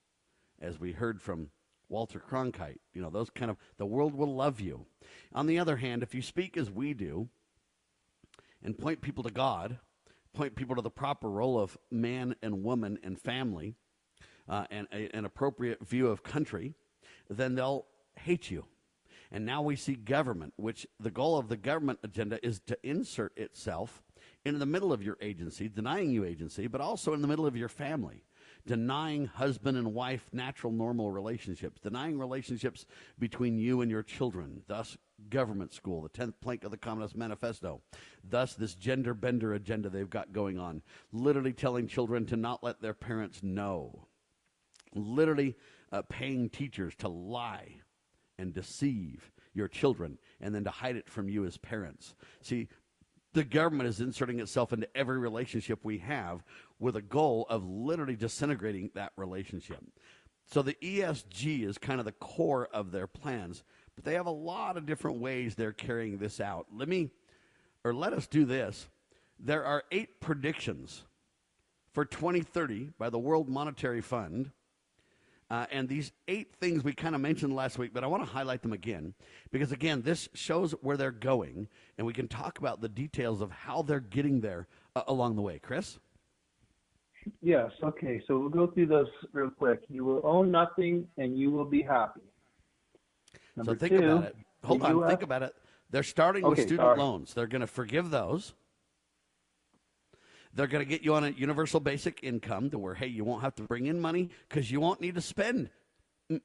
as we heard from Walter Cronkite. You know, those kind of, the world will love you. On the other hand, if you speak as we do and point people to God, point people to the proper role of man and woman and family, uh, and a, an appropriate view of country, then they'll hate you. And now we see government, which the goal of the government agenda is to insert itself in the middle of your agency, denying you agency, but also in the middle of your family, denying husband and wife natural, normal relationships, denying relationships between you and your children, thus, government school, the 10th plank of the Communist Manifesto, thus, this gender bender agenda they've got going on, literally telling children to not let their parents know, literally uh, paying teachers to lie and deceive your children and then to hide it from you as parents. See, the government is inserting itself into every relationship we have with a goal of literally disintegrating that relationship. So the ESG is kind of the core of their plans, but they have a lot of different ways they're carrying this out. Let me, or let us do this. There are eight predictions for 2030 by the World Monetary Fund uh, and these eight things we kind of mentioned last week, but I want to highlight them again because, again, this shows where they're going, and we can talk about the details of how they're getting there uh, along the way. Chris? Yes. Okay. So we'll go through those real quick. You will own nothing, and you will be happy. Number so think two, about it. Hold on. US Think about it. They're starting Okay, with student sorry. loans. They're going to forgive those. They're going to get you on a universal basic income to where, hey, you won't have to bring in money because you won't need to spend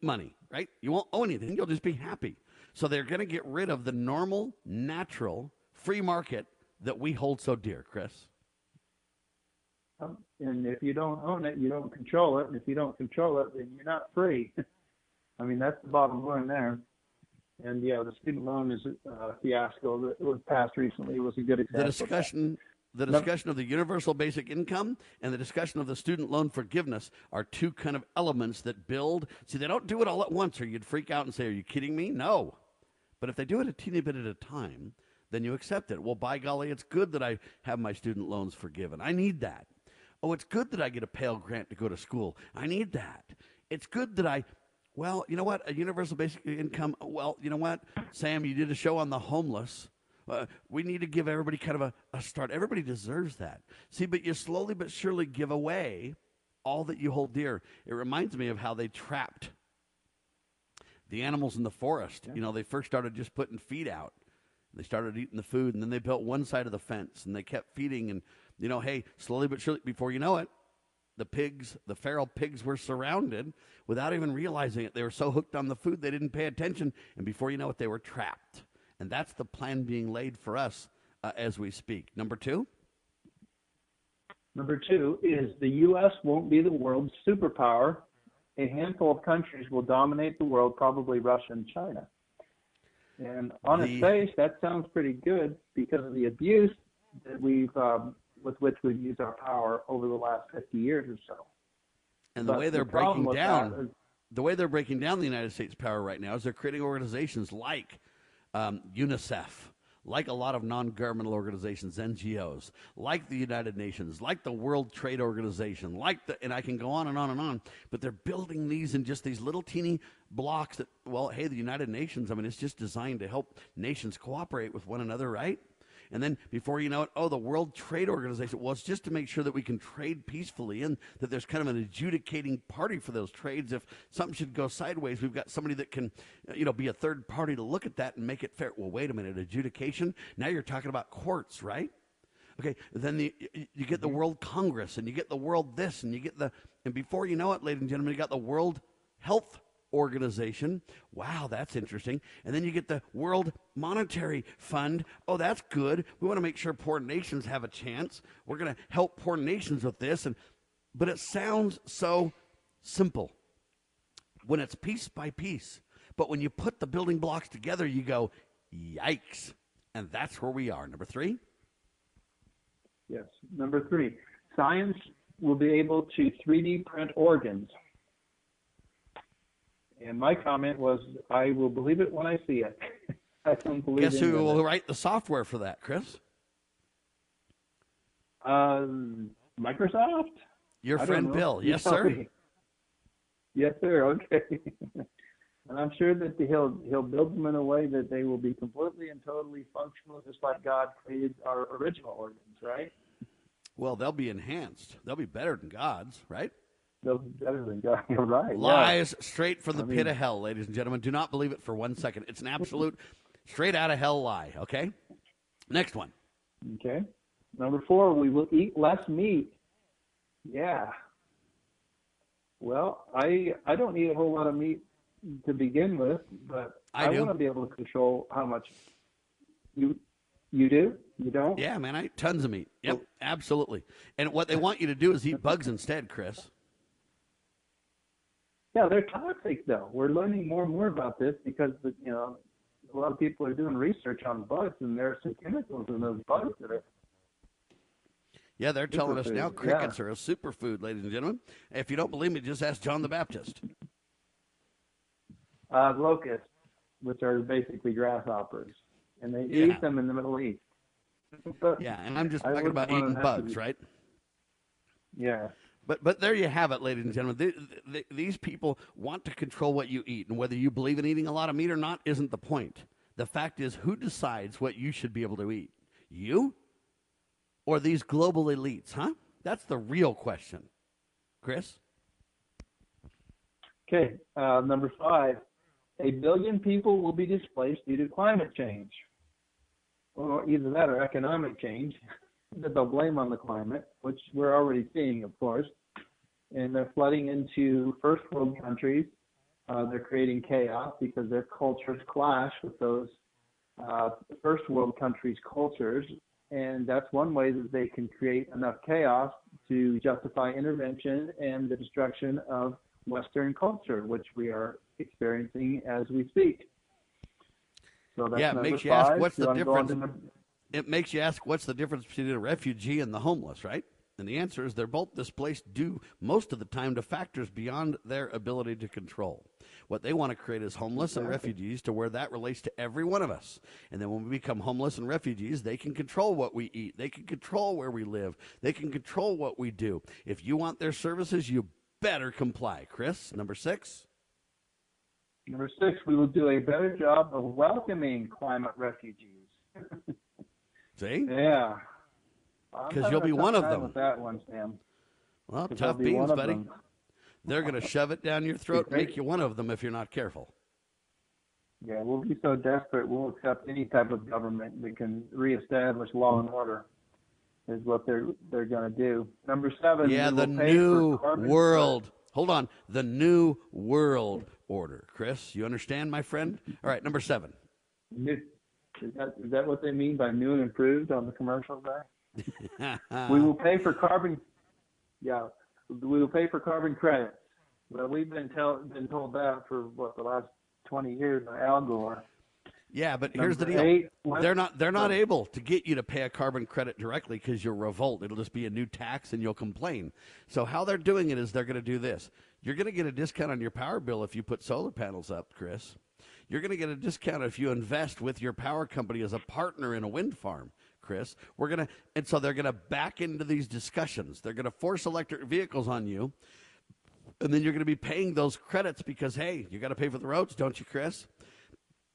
money, right? You won't owe anything. You'll just be happy. So they're going to get rid of the normal, natural, free market that we hold so dear, Chris. Um, and if you don't own it, you don't control it. And if you don't control it, then you're not free. I mean, that's the bottom line there. And yeah, the student loan is a fiasco that was passed recently. It was a good example. The discussion, the discussion of the universal basic income and the discussion of the student loan forgiveness are two kind of elements that build. See, they don't do it all at once, or you'd freak out and say, "Are you kidding me?" No, but if they do it a teeny bit at a time, then you accept it. Well, by golly, it's good that I have my student loans forgiven. I need that. Oh, it's good that I get a Pell Grant to go to school. I need that. It's good that I, well, you know what? A universal basic income. Well, you know what? Sam, you did a show on the homeless. Uh, we need to give everybody kind of a, a start. Everybody deserves that. See, but you slowly but surely give away all that you hold dear. It reminds me of how they trapped the animals in the forest. You know, they first started just putting feed out. They started eating the food, and then they built one side of the fence, and they kept feeding. And you know, hey, slowly but surely, before you know it, the pigs, the feral pigs, were surrounded without even realizing it. They were so hooked on the food they didn't pay attention, and before you know it, they were trapped. And that's the plan being laid for us uh, as we speak. Number two. Number two is the U.S. won't be the world's superpower. A handful of countries will dominate the world, probably Russia and China. And on The- its face, that sounds pretty good because of the abuse that we've um, with which we've used our power over the last 50 years or so. And the But way they're problem breaking down, is- the way they're breaking down the United States power right now is they're creating organizations like um, UNICEF, like a lot of non-governmental organizations, NGOs, like the United Nations, like the World Trade Organization, like the, and I can go on and on and on. But they're building these in just these little teeny blocks. That well, hey, the United Nations. I mean, it's just designed to help nations cooperate with one another, right? And then before you know it, oh, the World Trade Organization. Well, it's just to make sure that we can trade peacefully and that there's kind of an adjudicating party for those trades. If something should go sideways, we've got somebody that can, you know, be a third party to look at that and make it fair. Well, wait a minute, adjudication? Now you're talking about courts, right? Okay, then the, you get the mm-hmm. World Congress and you get the World this and you get the, and before you know it, ladies and gentlemen, you got the World Health Organization. Wow, that's interesting. And then you get the World Monetary Fund. Oh, that's good. We want to make sure poor nations have a chance. We're going to help poor nations with this. And, but it sounds so simple when it's piece by piece. But when you put the building blocks together, you go, yikes. And that's where we are. Number three. Yes. Number three, science will be able to 3D print organs. And my comment was, I will believe it when I see it. I don't believe Guess who will it. write the software for that, Chris? Um, Microsoft? Your I friend. Bill. Yes, sir. me. Yes, sir. Okay. and I'm sure that he'll he'll build them in a way that they will be completely and totally functional, just like God created our original organs, right? Well, they'll be enhanced. They'll be better than God's, right? They'll better than God. You're right. yeah. Lies straight from the I pit mean- of hell, ladies and gentlemen. Do not believe it for one second. It's an absolute straight out of hell lie, okay? Next one. Okay. Number four, we will eat less meat. Yeah. Well, I I don't eat a whole lot of meat to begin with, but I I, want to be able to control how much you you do. You don't? Yeah, man, I eat tons of meat. Yep, oh. absolutely. And what they want you to do is eat bugs instead, Chris. Yeah, they're toxic though. We're learning more and more about this because the, you know a lot of people are doing research on bugs, and there are some chemicals in those bugs that are Yeah, they're telling us now Superfood, crickets are a superfood, ladies and gentlemen. If you don't believe me, just ask John the Baptist. uh, locusts, which are basically grasshoppers, and they Yeah. eat them in the Middle East. Yeah, and I'm just I talking about eating bugs, right? Yeah. But but there you have it, ladies and gentlemen. Th- th- these people want to control what you eat, and whether you believe in eating a lot of meat or not isn't the point. The fact is, who decides what you should be able to eat? You or these global elites, huh? That's the real question. Chris? Okay, uh, number five, a billion people will be displaced due to climate change, or either that or economic change that they'll blame on the climate, which we're already seeing, of course. And they're flooding into first world countries. Uh, they're creating chaos because their cultures clash with those uh, first world countries' cultures. And that's one way that they can create enough chaos to justify intervention and the destruction of Western culture, which we are experiencing as we speak. So that's yeah, it makes you five. ask what's the wanna go on difference. To number- It makes you ask what's the difference between a refugee and the homeless, right? And the answer is they're both displaced due most of the time to factors beyond their ability to control. What they want to create is homeless and refugees to where that relates to every one of us. And then when we become homeless and refugees, they can control what we eat. They can control where we live. They can control what we do. If you want their services, you better comply. Chris, number six. Number six, we will do a better job of welcoming climate refugees. See? Yeah. I'm 'Cause having you'll be one of them. With that one, Sam. Well, tough be beans, buddy. them. They're going to shove it down your throat make you one of them if you're not careful. Yeah, we'll be so desperate we'll accept any type of government that can reestablish law and order. Is what they're they're going to do. Number seven. Yeah, the new world. Hold on. The new world order. Chris, you understand, my friend? All right, number seven. New, is that is that what they mean by new and improved on the commercial there? we will pay for carbon. Yeah, we will pay for carbon credits. Well, we've been tell been told that for what the last twenty years by Al Gore. Yeah, but here's the deal. eight, they're not they're not able to get you to pay a carbon credit directly because you'll revolt. It'll just be a new tax and you'll complain. So how they're doing it is they're going to do this. You're going to get a discount on your power bill if you put solar panels up, Chris. You're going to get a discount if you invest with your power company as a partner in a wind farm. Chris, we're going to and so they're going to back into these discussions. They're going to force electric vehicles on you. And then you're going to be paying those credits because hey, you got to pay for the roads, don't you, Chris?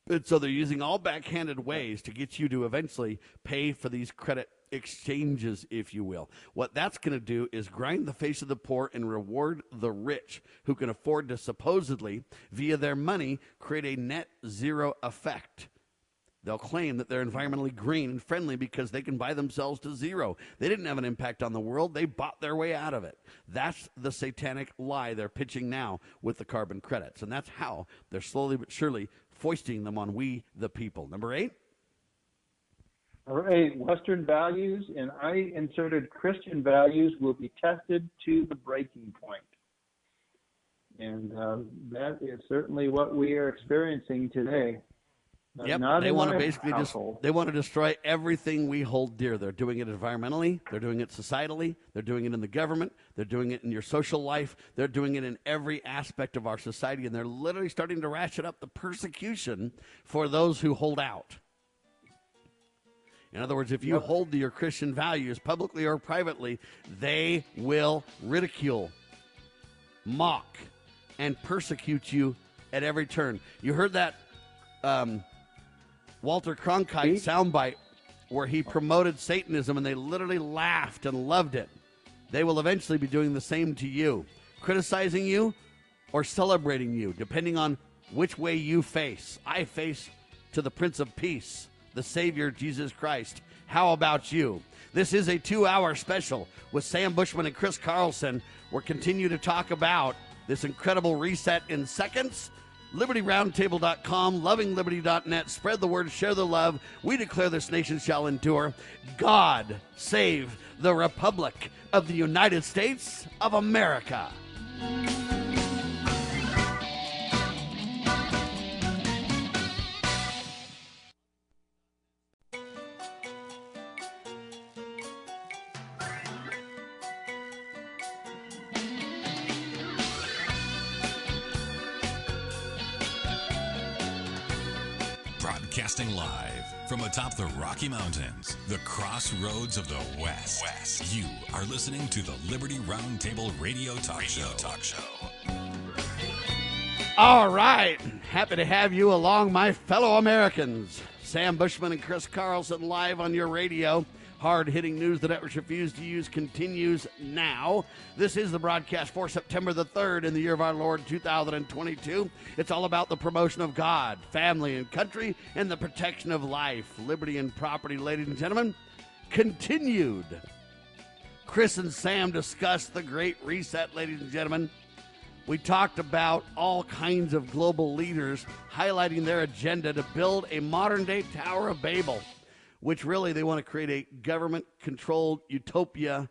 And so they're using all backhanded ways to get you to eventually pay for these credit exchanges, if you will. What that's going to do is grind the face of the poor and reward the rich who can afford to supposedly, via their money, create a net zero effect. They'll claim that they're environmentally green and friendly because they can buy themselves to zero. They didn't have an impact on the world, they bought their way out of it. That's the satanic lie they're pitching now with the carbon credits. And that's how they're slowly but surely foisting them on we, the people. Number eight. Number eight, Western values, and I inserted Christian values will be tested to the breaking point. And uh, that is certainly what we are experiencing today. Yep, not they want to basically just they want to destroy everything we hold dear. They're doing it environmentally, they're doing it societally, they're doing it in the government, they're doing it in your social life, they're doing it in every aspect of our society, and they're literally starting to ratchet up the persecution for those who hold out. In other words, if you hold to your Christian values publicly or privately, they will ridicule, mock, and persecute you at every turn. You heard that um, Walter Cronkite soundbite where he promoted Satanism and they literally laughed and loved it. They will eventually be doing the same to you, criticizing you or celebrating you, depending on which way you face. I face to the Prince of Peace, the Savior Jesus Christ. How about you? This is a two hour special with Sam Bushman and Chris Carlson. We'll continue to talk about this incredible reset in seconds. LibertyRoundtable.com, lovingliberty.net. Spread the word, share the love. We declare this nation shall endure. God save the Republic of the United States of America. Broadcasting live from atop the Rocky Mountains, the crossroads of the West. West. You are listening to the Liberty Roundtable Radio Talk Show. Talk Show. All right. Happy to have you along, my fellow Americans. Sam Bushman and Chris Carlson live on your radio. Hard hitting news the networks refuse to use continues now. This is the broadcast for September the 3rd in the year of our Lord 2022. It's all about the promotion of God, family, and country, and the protection of life, liberty, and property, ladies and gentlemen. Continued. Chris and Sam discussed the Great Reset, ladies and gentlemen. We talked about all kinds of global leaders highlighting their agenda to build a modern day Tower of Babel which really they want to create a government controlled utopia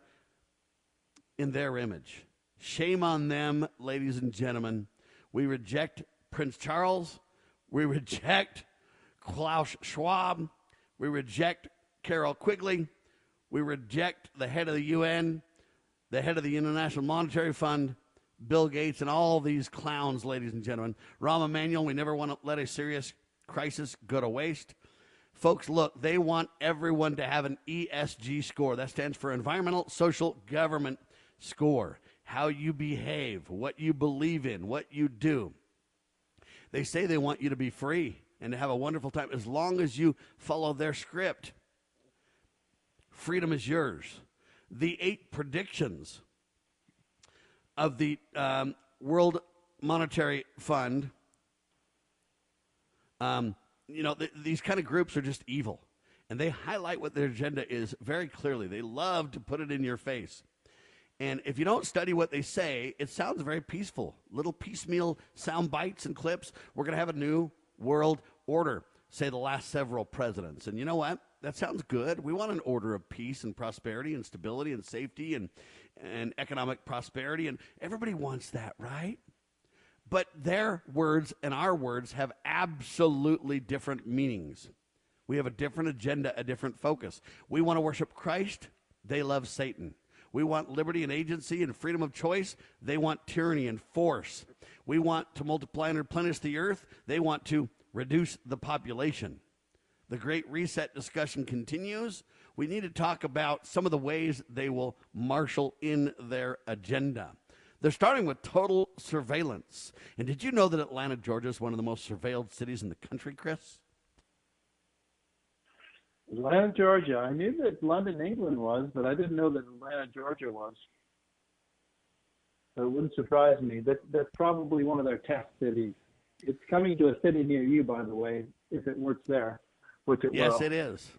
in their image. Shame on them, ladies and gentlemen. We reject Prince Charles. We reject Klaus Schwab. We reject Carroll Quigley. We reject the head of the UN, the head of the International Monetary Fund, Bill Gates, and all these clowns, ladies and gentlemen. Rahm Emanuel, we never want to let a serious crisis go to waste. Folks, look, they want everyone to have an ESG score. That stands for Environmental Social Government Score. How you behave, what you believe in, what you do. They say they want you to be free and to have a wonderful time as long as you follow their script. Freedom is yours. The eight predictions of the um, World Monetary Fund. Um, you know, th- these kind of groups are just evil. And they highlight what their agenda is very clearly. They love to put it in your face. And if you don't study what they say, it sounds very peaceful. Little piecemeal sound bites and clips. We're going to have a new world order, say the last several presidents. And you know what? That sounds good. We want an order of peace and prosperity and stability and safety and, and economic prosperity. And everybody wants that, right? But their words and our words have absolutely different meanings. We have a different agenda, a different focus. We want to worship Christ, they love Satan. We want liberty and agency and freedom of choice. They want tyranny and force. We want to multiply and replenish the earth. They want to reduce the population. The Great Reset discussion continues. We need to talk about some of the ways they will marshal in their agenda. They're starting with total surveillance. And did you know that Atlanta, Georgia is one of the most surveilled cities in the country, Chris? Atlanta, Georgia. I knew that London, England was, but I didn't know that Atlanta, Georgia was. So it wouldn't surprise me. That that's probably one of their test cities. It's coming to a city near you, by the way, if it works there, which it yes, will. it is.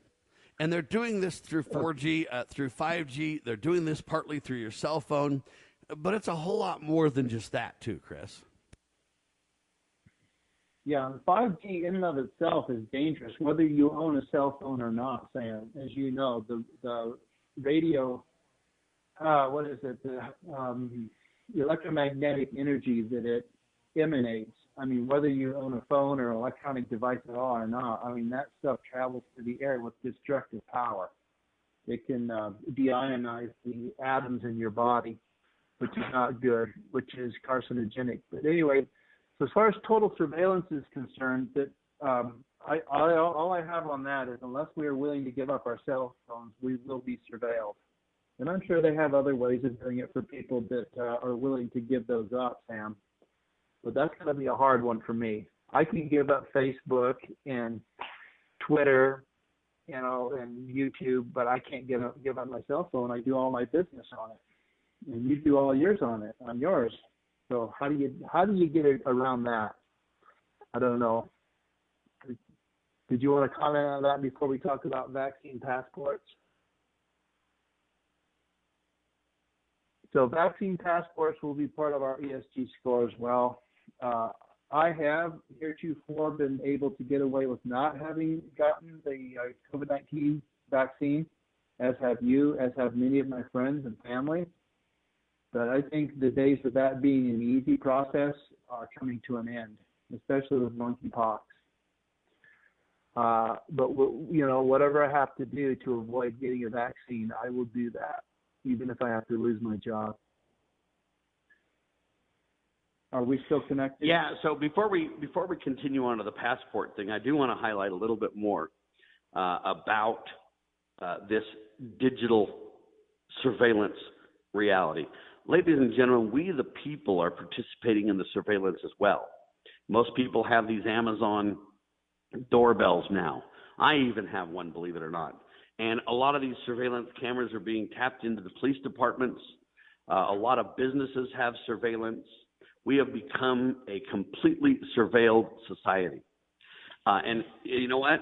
And they're doing this through 4G, uh, through 5G. They're doing this partly through your cell phone, but it's a whole lot more than just that, too, Chris. Yeah, 5G in and of itself is dangerous, whether you own a cell phone or not, Sam. As you know, the the radio, uh, what is it, the um, electromagnetic energy that it emanates. I mean, whether you own a phone or electronic device at all or not, I mean that stuff travels through the air with destructive power. It can uh, deionize the atoms in your body, which is not good, which is carcinogenic. But anyway, so as far as total surveillance is concerned, that um, I, I, all I have on that is unless we are willing to give up our cell phones, we will be surveilled. And I'm sure they have other ways of doing it for people that uh, are willing to give those up, Sam. But that's going to be a hard one for me. I can give up Facebook and Twitter, you know, and YouTube, but I can't give up give up my cell phone. I do all my business on it, and you do all yours on it on yours. So how do you how do you get around that? I don't know. Did you want to comment on that before we talk about vaccine passports? So vaccine passports will be part of our ESG score as well. Uh, I have heretofore been able to get away with not having gotten the uh, COVID-19 vaccine, as have you, as have many of my friends and family. But I think the days of that being an easy process are coming to an end, especially with monkeypox. Uh, but you know, whatever I have to do to avoid getting a vaccine, I will do that, even if I have to lose my job. Are we still connected? Yeah. So before we before we continue on to the passport thing, I do want to highlight a little bit more uh, about uh, this digital surveillance reality. Ladies and gentlemen, we the people are participating in the surveillance as well. Most people have these Amazon doorbells now. I even have one, believe it or not. And a lot of these surveillance cameras are being tapped into the police departments. Uh, a lot of businesses have surveillance. We have become a completely surveilled society. Uh, and you know what?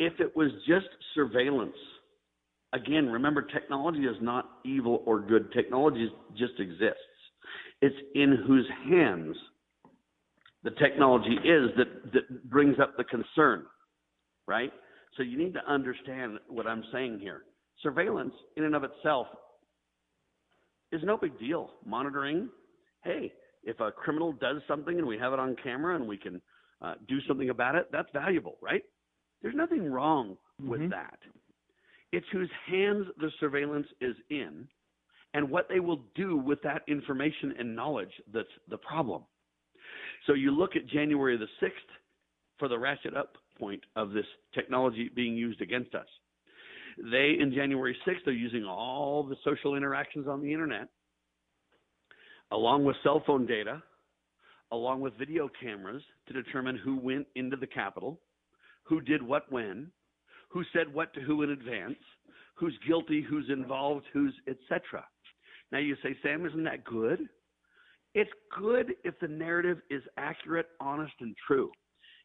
If it was just surveillance, again, remember, technology is not evil or good. Technology just exists. It's in whose hands the technology is that, that brings up the concern, right? So you need to understand what I'm saying here. Surveillance, in and of itself, is no big deal. Monitoring, hey, if a criminal does something and we have it on camera and we can uh, do something about it, that's valuable, right? There's nothing wrong with mm-hmm. that. It's whose hands the surveillance is in and what they will do with that information and knowledge that's the problem. So you look at January the 6th for the ratchet up point of this technology being used against us. They, in January 6th, are using all the social interactions on the internet, along with cell phone data, along with video cameras to determine who went into the Capitol, who did what when, who said what to who in advance, who's guilty, who's involved, who's etc. Now you say, Sam, isn't that good? It's good if the narrative is accurate, honest, and true.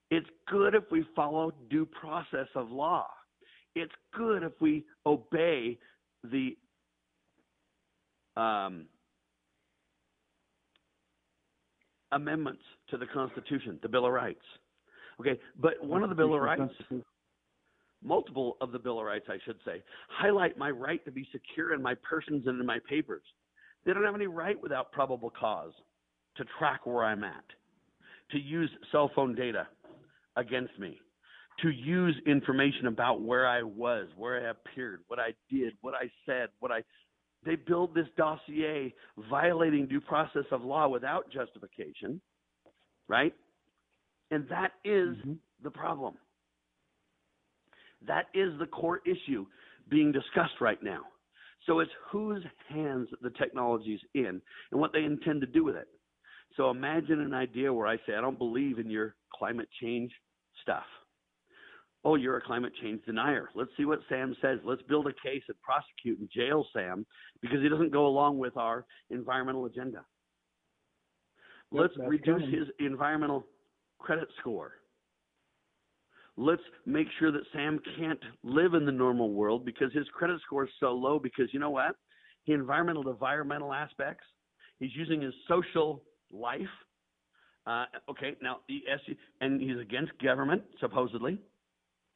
It's good if we follow due process of law. It's good if we obey the um, amendments to the Constitution, the Bill of Rights. Okay, but one of the Bill of Rights, multiple of the Bill of Rights, I should say, highlight my right to be secure in my persons and in my papers. They don't have any right without probable cause to track where I'm at, to use cell phone data against me, to use information about where I was, where I appeared, what I did, what I said, what I. They build this dossier violating due process of law without justification, right? And that is mm-hmm. the problem. That is the core issue being discussed right now. So it's whose hands the technology is in and what they intend to do with it. So imagine an idea where I say, I don't believe in your climate change stuff. Oh, you're a climate change denier. Let's see what Sam says. Let's build a case and prosecute and jail Sam because he doesn't go along with our environmental agenda. Let's reduce his environmental credit score. Let's make sure that Sam can't live in the normal world because his credit score is so low because you know what? The environmental environmental aspects, he's using his social life. Uh, okay, now the and he's against government supposedly,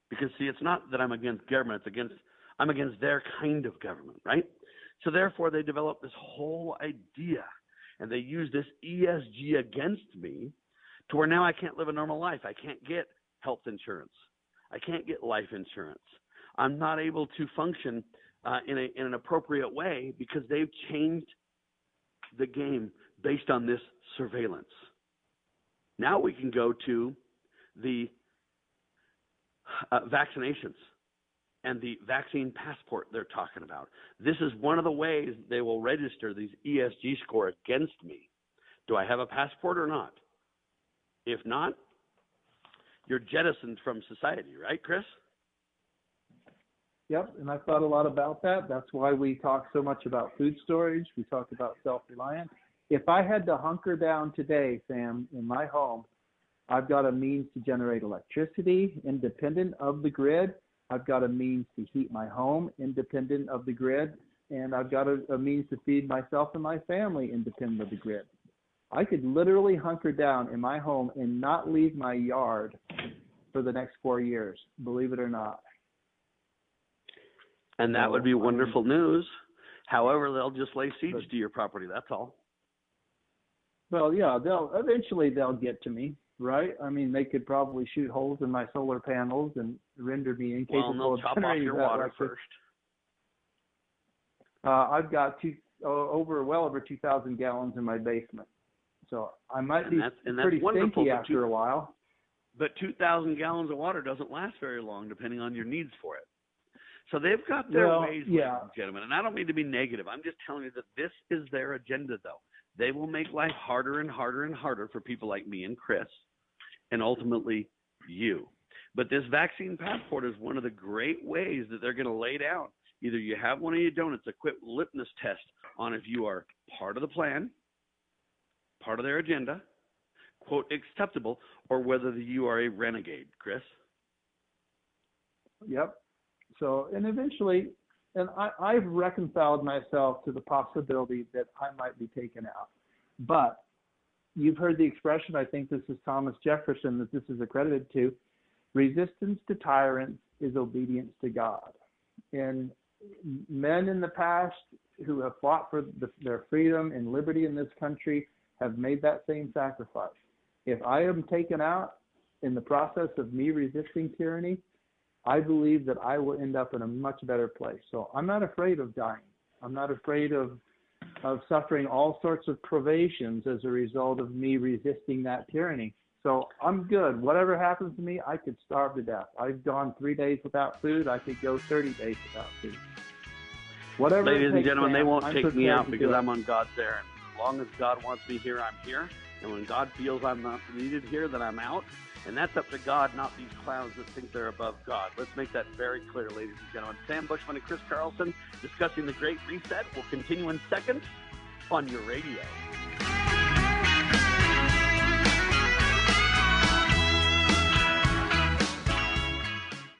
because see, it's not that I'm against government; it's against I'm against their kind of government, right? So therefore, they developed this whole idea, and they use this ESG against me, to where now I can't live a normal life. I can't get health insurance. I can't get life insurance. I'm not able to function uh, in, a, in an appropriate way because they've changed the game based on this surveillance. Now we can go to the uh, vaccinations and the vaccine passport they're talking about. This is one of the ways they will register these ESG score against me. Do I have a passport or not? If not, you're jettisoned from society, right, Chris? Yep, and I've thought a lot about that. That's why we talk so much about food storage. We talk about self reliance if I had to hunker down today, Sam, in my home, I've got a means to generate electricity independent of the grid. I've got a means to heat my home independent of the grid. And I've got a, a means to feed myself and my family independent of the grid. I could literally hunker down in my home and not leave my yard for the next four years, believe it or not. And that would be wonderful news. However, they'll just lay siege to your property. That's all. Well, yeah, they'll eventually they'll get to me, right? I mean, they could probably shoot holes in my solar panels and render me Well, incapable they'll of chop off your water electric- first. Uh, I've got two oh, over well over two thousand gallons in my basement, so I might And be that's- and that's pretty wonderful, stinky after two- a while. But 2,000 gallons of water doesn't last very long, depending on your needs for it. So they've got their Well, ways, yeah. ladies and gentlemen. And I don't mean to be negative. I'm just telling you that this is their agenda, though. They will make life harder and harder and harder for people like me and Chris, and ultimately you. But this vaccine passport is one of the great ways that they're going to lay down. Either you have one or you don't. It's a quick litmus test on if you are part of the plan, part of their agenda, quote, acceptable, or whether you are a renegade, Chris. Yep. So, and eventually, and I, I've reconciled myself to the possibility that I might be taken out. But you've heard the expression, I think this is Thomas Jefferson that this is accredited to resistance to tyrants is obedience to God. And men in the past who have fought for the, their freedom and liberty in this country have made that same sacrifice. If I am taken out in the process of me resisting tyranny, I believe that I will end up in a much better place. So I'm not afraid of dying. I'm not afraid of of suffering all sorts of privations as a result of me resisting that tyranny. So I'm good. Whatever happens to me, I could starve to death. I've gone three days without food. I could go 30 days without food. Whatever. Ladies and gentlemen, they won't I'm take me out because. I'm on God's errand. Long as God wants me here, I'm here. And when God feels I'm not needed here, then I'm out. And that's up to God, not these clowns that think they're above God. Let's make that very clear, ladies and gentlemen. Sam Bushman and Chris Carlson discussing the Great Reset will continue in seconds on your radio.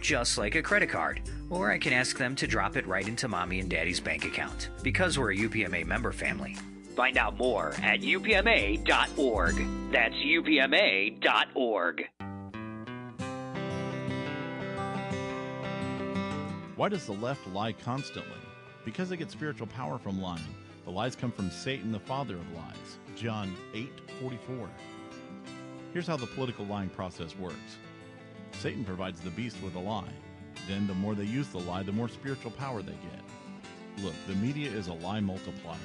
just like a credit card. Or I can ask them to drop it right into mommy and daddy's bank account, because we're a UPMA member family. Find out more at upma.org. That's upma.org. Why does the left lie constantly? Because they get spiritual power from lying. The lies come from Satan, the father of lies. John 8:44. Here's how the political lying process works. Satan provides the beast with a lie. Then the more they use the lie, the more spiritual power they get. Look, the media is a lie multiplier,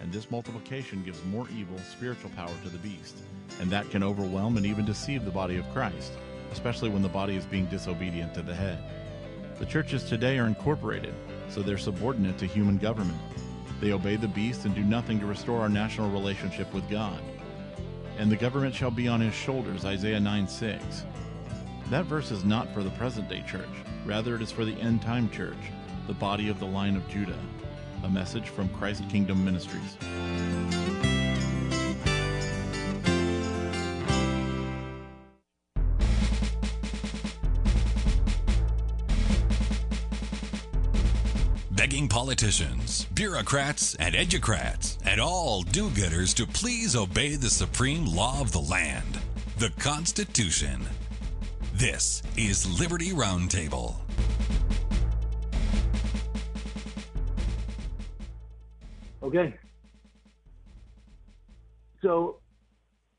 and this multiplication gives more evil spiritual power to the beast, and that can overwhelm and even deceive the body of Christ, especially when the body is being disobedient to the head. The churches today are incorporated, so they're subordinate to human government. They obey the beast and do nothing to restore our national relationship with God. And the government shall be on his shoulders, Isaiah 9 6. That verse is not for the present day church, rather, it is for the end time church, the body of the line of Judah. A message from Christ Kingdom Ministries. Begging politicians, bureaucrats, and educrats, and all do gooders to please obey the supreme law of the land, the Constitution. This is Liberty Roundtable. Okay. So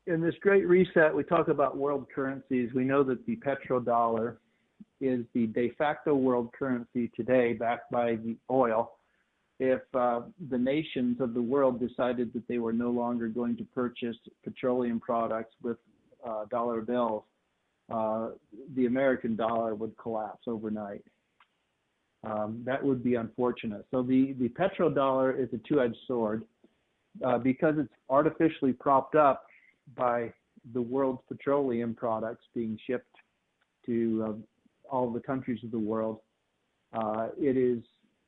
in this great reset, we talk about world currencies. We know that the petrodollar is the de facto world currency today, backed by the oil. If uh, the nations of the world decided that they were no longer going to purchase petroleum products with uh, dollar bills, uh, the American dollar would collapse overnight. Um, that would be unfortunate. So the, the petrodollar is a two-edged sword uh, because it's artificially propped up by the world's petroleum products being shipped to uh, all the countries of the world. Uh, it is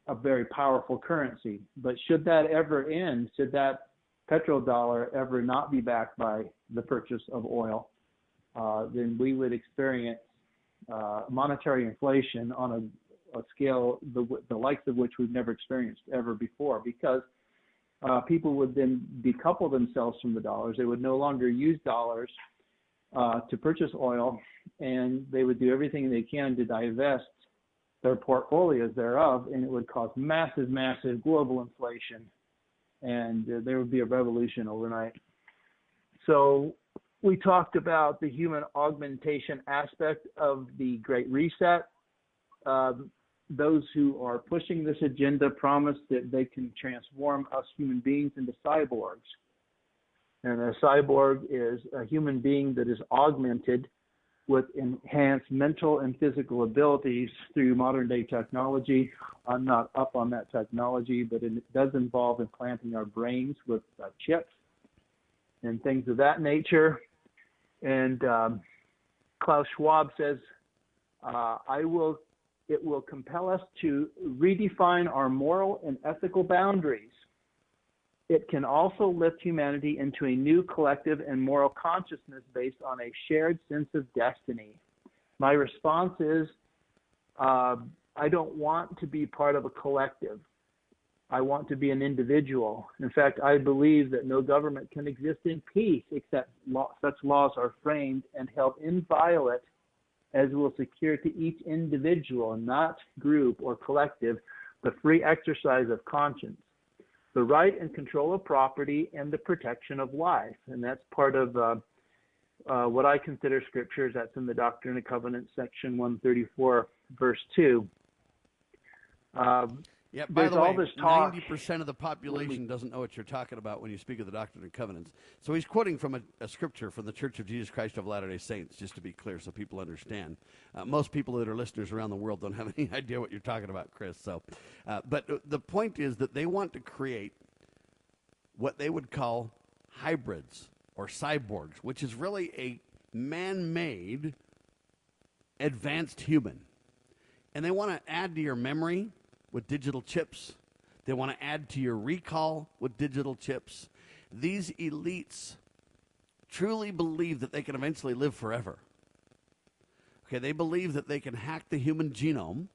a very powerful currency. But should that ever end, should that petrodollar ever not be backed by the purchase of oil, uh, then we would experience uh, monetary inflation on a, a scale the, the likes of which we've never experienced ever before because uh, people would then decouple themselves from the dollars. They would no longer use dollars uh, to purchase oil, and they would do everything they can to divest their portfolios thereof, and it would cause massive, massive global inflation, and uh, there would be a revolution overnight. So we talked about the human augmentation aspect of the Great Reset. Um, those who are pushing this agenda promise that they can transform us human beings into cyborgs. And a cyborg is a human being that is augmented with enhanced mental and physical abilities through modern day technology. I'm not up on that technology, but it does involve implanting our brains with uh, chips and things of that nature. And um, Klaus Schwab says, uh, I will it will compel us to redefine our moral and ethical boundaries. It can also lift humanity into a new collective and moral consciousness based on a shared sense of destiny. My response is uh, I don't want to be part of a collective. I want to be an individual. In fact, I believe that no government can exist in peace except law, such laws are framed and held inviolate as will secure to each individual, not group or collective, the free exercise of conscience, the right and control of property, and the protection of life. And that's part of uh, uh, what I consider scriptures. That's in the Doctrine and Covenants, section 134, verse 2. Um, yeah, by there's the way, all this talk. ninety percent of the population doesn't know what you're talking about when you speak of the Doctrine and Covenants. So he's quoting from a, a scripture from the Church of Jesus Christ of Latter-day Saints, just to be clear, so people understand. Uh, most people that are listeners around the world don't have any idea what you're talking about, Chris. So, uh, but the point is that they want to create what they would call hybrids or cyborgs, which is really a man-made advanced human, and they want to add to your memory with digital chips. They want to add to your recall with digital chips. These elites truly believe that they can eventually live forever. Okay, they believe that they can hack the human genome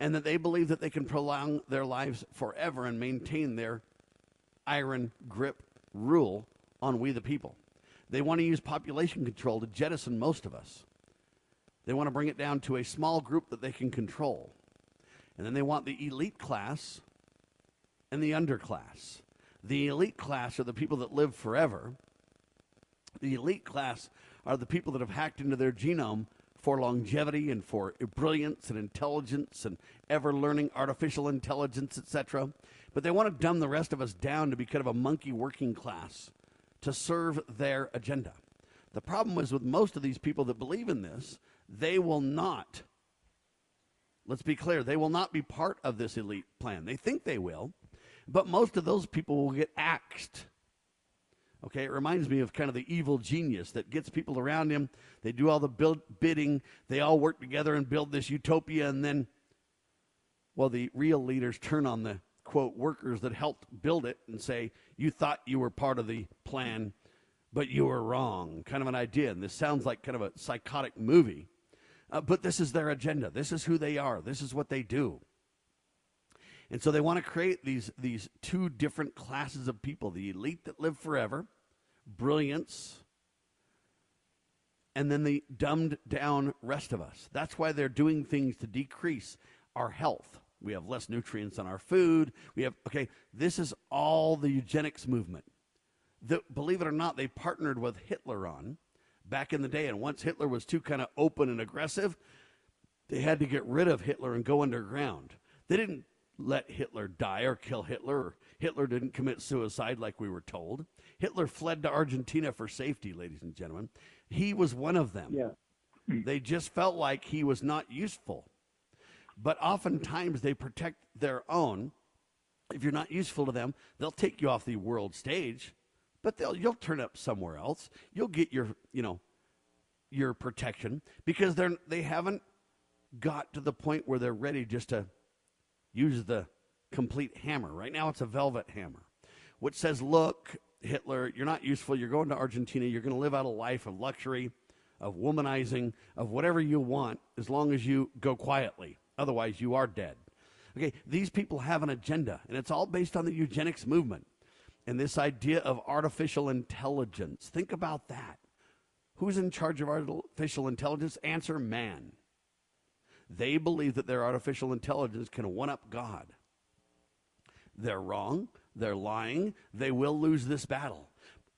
and that they believe that they can prolong their lives forever and maintain their iron grip rule on we the people. They want to use population control to jettison most of us. They want to bring it down to a small group that they can control. And then they want the elite class and the underclass. The elite class are the people that live forever. The elite class are the people that have hacked into their genome for longevity and for brilliance and intelligence and ever learning artificial intelligence, etc. But they want to dumb the rest of us down to be kind of a monkey working class to serve their agenda. The problem is with most of these people that believe in this, they will not Let's be clear, they will not be part of this elite plan. They think they will, but most of those people will get axed. Okay, it reminds me of kind of the evil genius that gets people around him. They do all the build, bidding, they all work together and build this utopia, and then, well, the real leaders turn on the quote workers that helped build it and say, You thought you were part of the plan, but you were wrong. Kind of an idea. And this sounds like kind of a psychotic movie. Uh, but this is their agenda. This is who they are. This is what they do. And so they want to create these, these two different classes of people the elite that live forever, brilliance, and then the dumbed down rest of us. That's why they're doing things to decrease our health. We have less nutrients in our food. We have, okay, this is all the eugenics movement. that, believe it or not, they partnered with Hitler on back in the day. And once Hitler was too kind of open and aggressive, they had to get rid of Hitler and go underground. They didn't let Hitler die or kill Hitler. Hitler didn't commit suicide like we were told. Hitler fled to Argentina for safety, ladies and gentlemen. He was one of them. Yeah. They just felt like he was not useful. But oftentimes they protect their own. If you're not useful to them, they'll take you off the world stage, but they'll you'll turn up somewhere else. You'll get your, you know, your protection because they're they haven't got to the point where they're ready just to use the complete hammer. Right now it's a velvet hammer, which says, "Look, Hitler, you're not useful. You're going to Argentina. You're going to live out a life of luxury, of womanizing, of whatever you want, as long as you go quietly. Otherwise, you are dead. Okay, these people have an agenda, and it's all based on the eugenics movement and this idea of artificial intelligence. Think about that. Who's in charge of artificial intelligence? Answer man. They believe that their artificial intelligence can one up God. They're wrong. They're lying. They will lose this battle.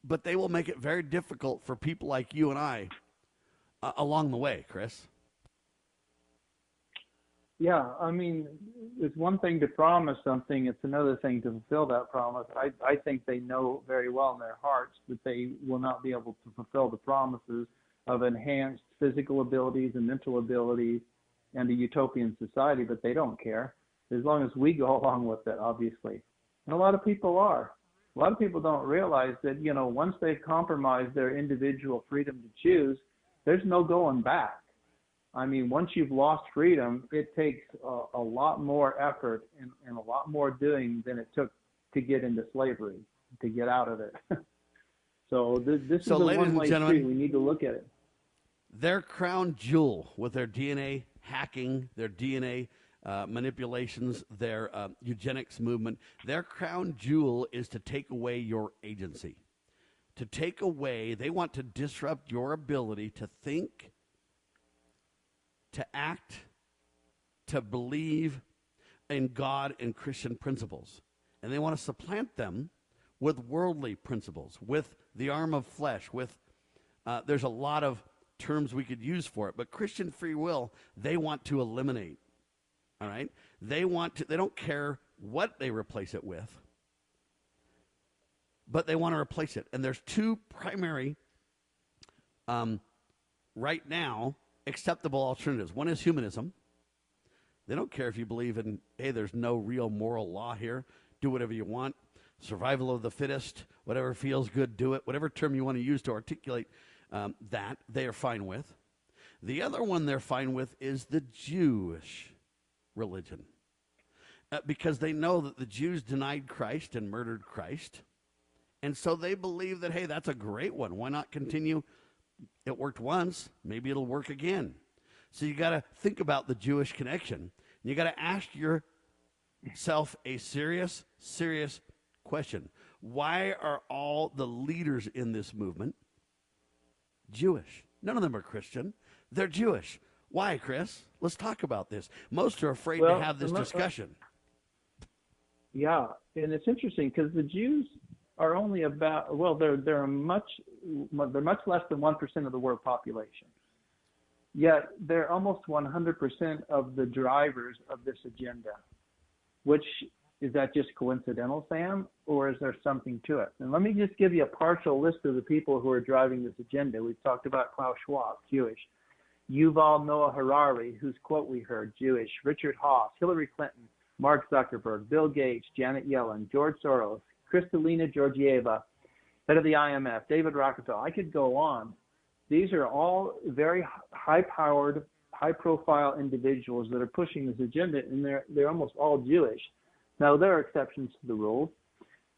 But they will make it very difficult for people like you and I uh, along the way, Chris. Yeah, I mean, it's one thing to promise something; it's another thing to fulfill that promise. I I think they know very well in their hearts that they will not be able to fulfill the promises of enhanced physical abilities and mental abilities and a utopian society, but they don't care as long as we go along with it, obviously. And a lot of people are. A lot of people don't realize that you know once they've compromised their individual freedom to choose, there's no going back I mean, once you've lost freedom, it takes a, a lot more effort and, and, a lot more doing than it took to get into slavery, to get out of it. so this, this so, is a one-way street. We need to look at it. Their crown jewel with their DNA hacking, their DNA uh, manipulations, their uh, eugenics movement, their crown jewel is to take away your agency. To take away, they want to disrupt your ability to think to act, to believe in God and Christian principles. And they want to supplant them with worldly principles, with the arm of flesh, with, uh, there's a lot of terms we could use for it, but Christian free will, they want to eliminate. All right? They want to, they don't care what they replace it with, but they want to replace it. And there's two primary, um, right now, acceptable alternatives. One is humanism. They don't care if you believe in, hey, there's no real moral law here. Do whatever you want. Survival of the fittest, whatever feels good, do it. Whatever term you want to use to articulate um, that, they are fine with. The other one they're fine with is the Jewish religion. Uh, because they know that the Jews denied Christ and murdered Christ. And so they believe that, hey, that's a great one. Why not continue it worked once, maybe it'll work again. So you got to think about the Jewish connection. You got to ask yourself a serious, serious question. Why are all the leaders in this movement Jewish? None of them are Christian. They're Jewish. Why, Chris? Let's talk about this. Most are afraid well, to have this discussion. Yeah, and it's interesting because the Jews are only about well they're they're much they're much less than 1% of the world population. Yet they're almost 100% of the drivers of this agenda. Which is that just coincidental sam or is there something to it? And let me just give you a partial list of the people who are driving this agenda. We've talked about klaus schwab jewish. Yuval noah harari whose quote we heard jewish. Richard haass hillary clinton mark zuckerberg bill gates janet yellen george soros Kristalina Georgieva, head of the IMF, David Rockefeller. I could go on. These are all very high-powered, high-profile individuals that are pushing this agenda, and they're they're almost all Jewish. Now there are exceptions to the rule,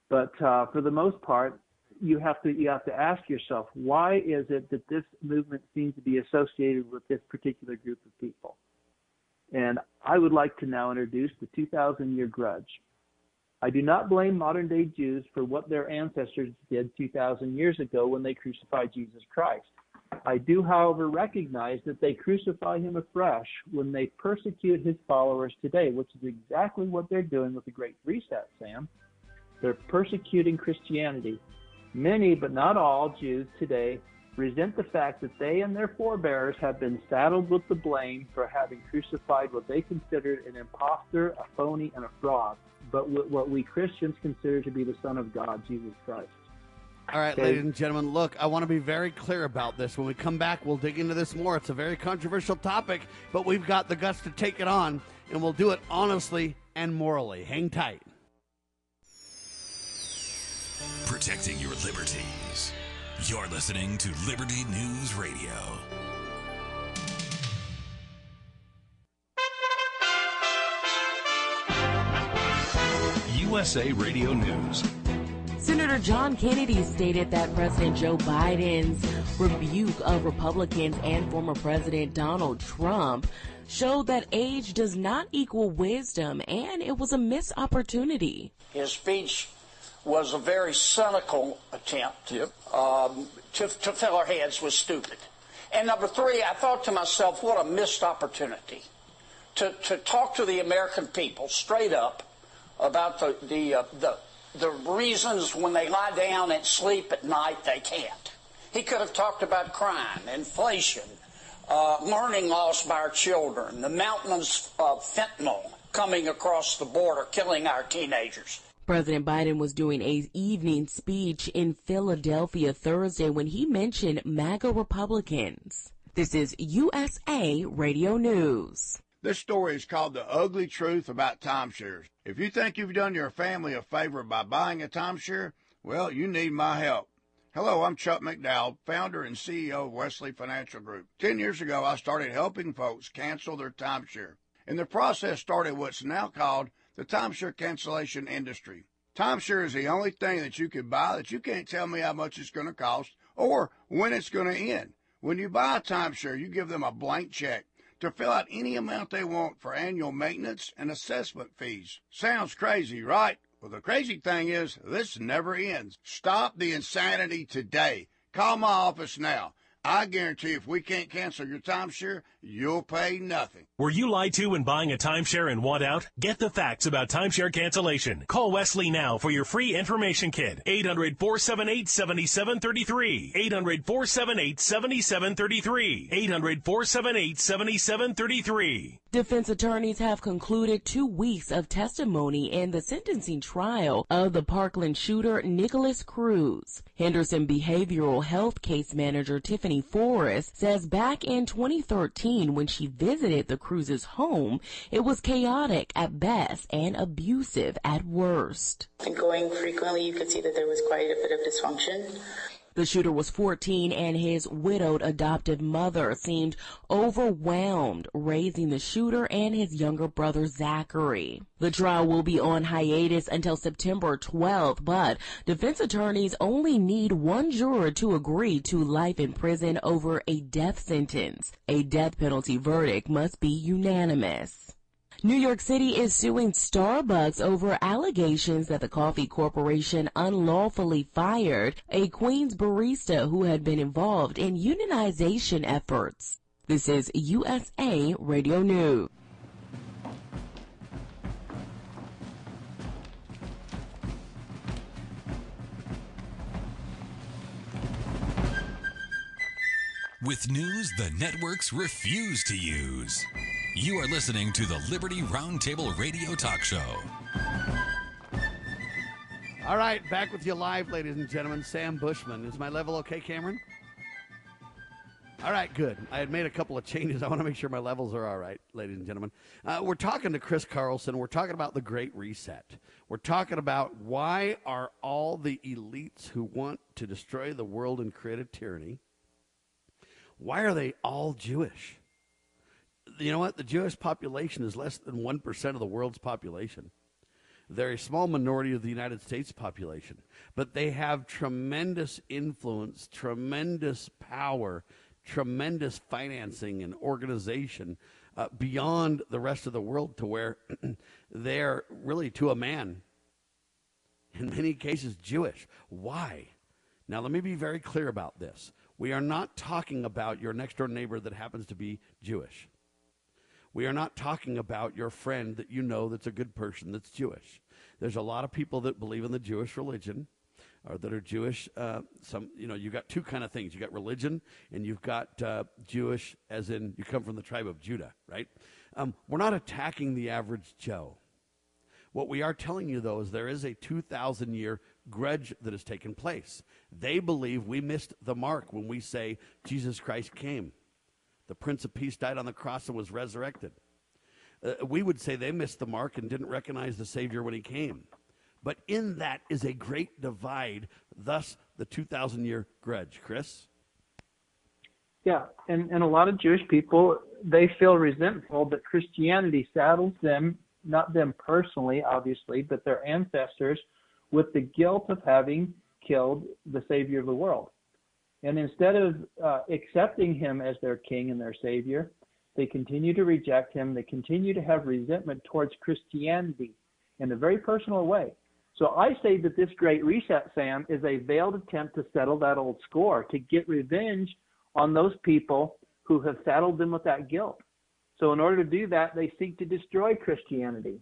but uh, for the most part, you have to you have to ask yourself why is it that this movement seems to be associated with this particular group of people. And I would like to now introduce the 2,000 year grudge. I do not blame modern day Jews for what their ancestors did 2,000 years ago when they crucified Jesus Christ. I do, however, recognize that they crucify him afresh when they persecute his followers today, which is exactly what they're doing with the Great Reset, Sam. They're persecuting Christianity. Many, but not all, Jews today resent the fact that they and their forebears have been saddled with the blame for having crucified what they considered an impostor, a phony, and a fraud, but what we Christians consider to be the Son of God, Jesus Christ. All right, Okay. ladies and gentlemen, look, I want to be very clear about this. When we come back, we'll dig into this more. It's a very controversial topic, but we've got the guts to take it on, and we'll do it honestly and morally. Hang tight. Protecting your liberties. You're listening to Liberty News Radio. USA Radio News. Senator John Kennedy stated that President Joe Biden's rebuke of Republicans and former President Donald Trump showed that age does not equal wisdom and it was a missed opportunity. His speech was a very cynical attempt um, to, to fill our heads with stupid. And number three, I thought to myself, what a missed opportunity to, to talk to the American people straight up about the, the, uh, the, the reasons when they lie down and sleep at night they can't. He could have talked about crime, inflation, uh, learning loss by our children, the mountains of fentanyl coming across the border, killing our teenagers. President Biden was doing a evening speech in Philadelphia Thursday when he mentioned MAGA Republicans. This is USA Radio News. This story is called The Ugly Truth About Timeshares. If you think you've done your family a favor by buying a timeshare, well, you need my help. Hello, I'm Chuck McDowell, founder and CEO of Wesley Financial Group. Ten years ago, I started helping folks cancel their timeshare. And the process started what's now called the timeshare cancellation industry. Timeshare is the only thing that you can buy that you can't tell me how much it's going to cost or when it's going to end. When you buy a timeshare, you give them a blank check to fill out any amount they want for annual maintenance and assessment fees. Sounds crazy, right? Well, the crazy thing is, this never ends. Stop the insanity today. Call my office now. I guarantee if we can't cancel your timeshare, you'll pay nothing. Were you lied to when buying a timeshare and want out? Get the facts about timeshare cancellation. Call Wesley now for your free information kit. 800 478 7733. 800 478 7733. 800 478 7733. Defense attorneys have concluded two weeks of testimony in the sentencing trial of the Parkland shooter Nikolas Cruz. Henderson Behavioral Health case manager Tiffany Forrest says back in 2013 when she visited the Cruz's home, it was chaotic at best and abusive at worst. Going frequently, you could see that there was quite a bit of dysfunction. The shooter was 14 and his widowed adoptive mother seemed overwhelmed raising the shooter and his younger brother Zachary. The trial will be on hiatus until September 12th, but defense attorneys only need one juror to agree to life in prison over a death sentence. A death penalty verdict must be unanimous. New York City is suing Starbucks over allegations that the coffee corporation unlawfully fired a Queens barista who had been involved in unionization efforts. This is USA Radio News. With news the networks refuse to use. You are listening to the Liberty Roundtable Radio Talk Show. All right, back with you live, ladies and gentlemen. Sam Bushman. Is my level okay, Cameron? All right, good. I had made a couple of changes. I want to make sure my levels are all right, ladies and gentlemen. Uh, we're talking to Chris Carlson. We're talking about the Great Reset. We're talking about why are all the elites who want to destroy the world and create a tyranny, why are they all Jewish? You know what? The Jewish population is less than 1% of the world's population. They're a small minority of the United States population, but they have tremendous influence, tremendous power, tremendous financing and organization uh, beyond the rest of the world to where they're really to a man, in many cases, Jewish. Why? Now, let me be very clear about this. We are not talking about your next door neighbor that happens to be Jewish. We are not talking about your friend that you know that's a good person that's Jewish. There's a lot of people that believe in the Jewish religion. or that are Jewish. Uh, some, you know, you got two kind of things. You got religion, and you've got uh, Jewish, as in you come from the tribe of Judah, right? Um, we're not attacking the average Joe. What we are telling you, though, is there is a 2,000 year grudge that has taken place. They believe we missed the mark when we say Jesus Christ came. The Prince of Peace died on the cross and was resurrected. Uh, we would say they missed the mark and didn't recognize the Savior when he came. But in that is a great divide, thus the 2,000 year grudge. Chris? Yeah, and, and a lot of Jewish people, they feel resentful that Christianity saddles them, not them personally, obviously, but their ancestors, with the guilt of having killed the Savior of the world. And instead of uh, accepting him as their king and their Savior, they continue to reject him. They continue to have resentment towards Christianity in a very personal way. So I say that this great reset, Sam, is a veiled attempt to settle that old score, to get revenge on those people who have saddled them with that guilt. So in order to do that, they seek to destroy Christianity.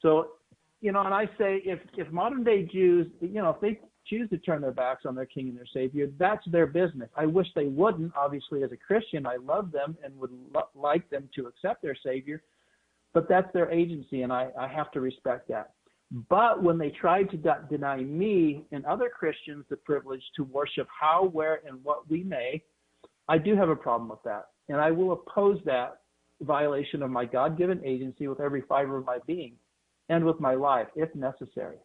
So, you know, and I say if if modern day Jews, you know, if they choose to turn their backs on their king and their savior, that's their business. I wish they wouldn't. Obviously, as a Christian, I love them and would lo- like them to accept their savior, but that's their agency, and I, I have to respect that. But when they try to de- deny me and other Christians the privilege to worship how, where, and what we may, I do have a problem with that. And I will oppose that violation of my God given agency with every fiber of my being and with my life if necessary.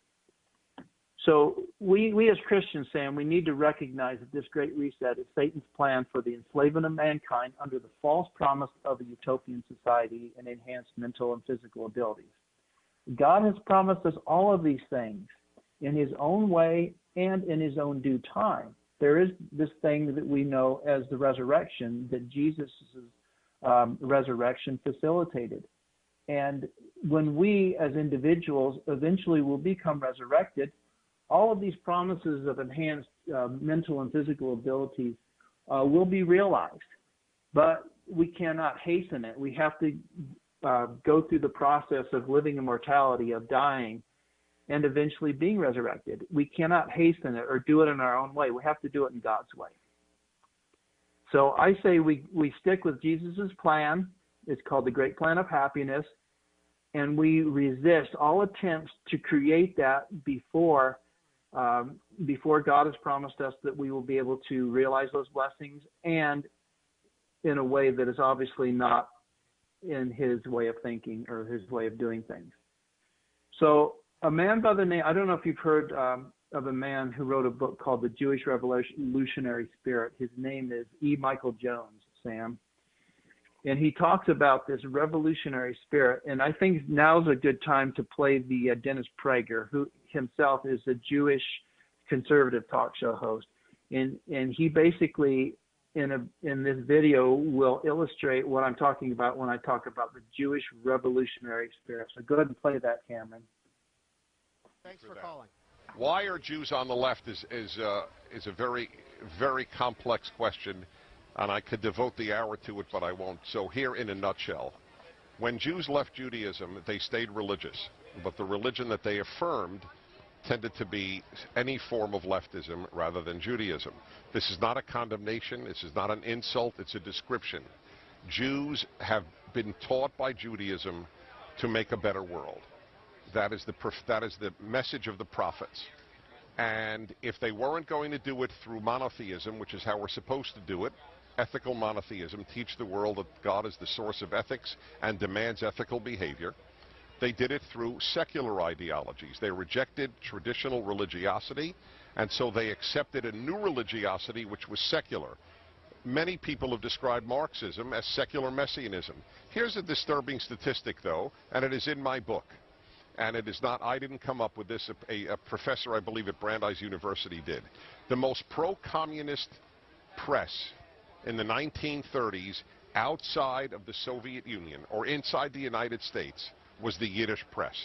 So we, we as Christians, Sam, we need to recognize that this great reset is Satan's plan for the enslavement of mankind under the false promise of a utopian society and enhanced mental and physical abilities. God has promised us all of these things in his own way and in his own due time. There is this thing that we know as the resurrection that Jesus' um, resurrection facilitated. And when we as individuals eventually will become resurrected, all of these promises of enhanced uh, mental and physical abilities uh, will be realized. But we cannot hasten it. We have to uh, go through the process of living immortality, of dying, and eventually being resurrected. We cannot hasten it or do it in our own way. We have to do it in God's way. So I say we, we stick with Jesus' plan. It's called the Great Plan of Happiness. And we resist all attempts to create that before um, before God has promised us that we will be able to realize those blessings and in a way that is obviously not in his way of thinking or his way of doing things. So, a man by the name, I don't know if you've heard um, of a man who wrote a book called The Jewish Revolutionary Spirit. His name is E. Michael Jones, Sam. And he talks about this revolutionary spirit. And I think now's a good time to play the uh, Dennis Prager, who himself is a Jewish conservative talk show host. And, and he basically in a in this video will illustrate what I'm talking about when I talk about the Jewish revolutionary spirit. So go ahead and play that, Cameron. Thanks for calling. Why are Jews on the left is is uh, is a very very complex question, and I could devote the hour to it, but I won't. So here, in a nutshell, when Jews left Judaism, they stayed religious, but the religion that they affirmed tended to be any form of leftism rather than Judaism. This is not a condemnation. This is not an insult. It's a description. Jews have been taught by Judaism to make a better world. That is the that is the message of the prophets. And if they weren't going to do it through monotheism, which is how we're supposed to do it, ethical monotheism, teach the world that God is the source of ethics and demands ethical behavior, they did it through secular ideologies. They rejected traditional religiosity, and so they accepted a new religiosity which was secular. Many people have described Marxism as secular messianism. Here's a disturbing statistic, though, and it is in my book. And it is not, I didn't come up with this, a, a professor, I believe, at Brandeis University did. The most pro-communist press in the 1930s outside of the Soviet Union or inside the United States was the Yiddish press.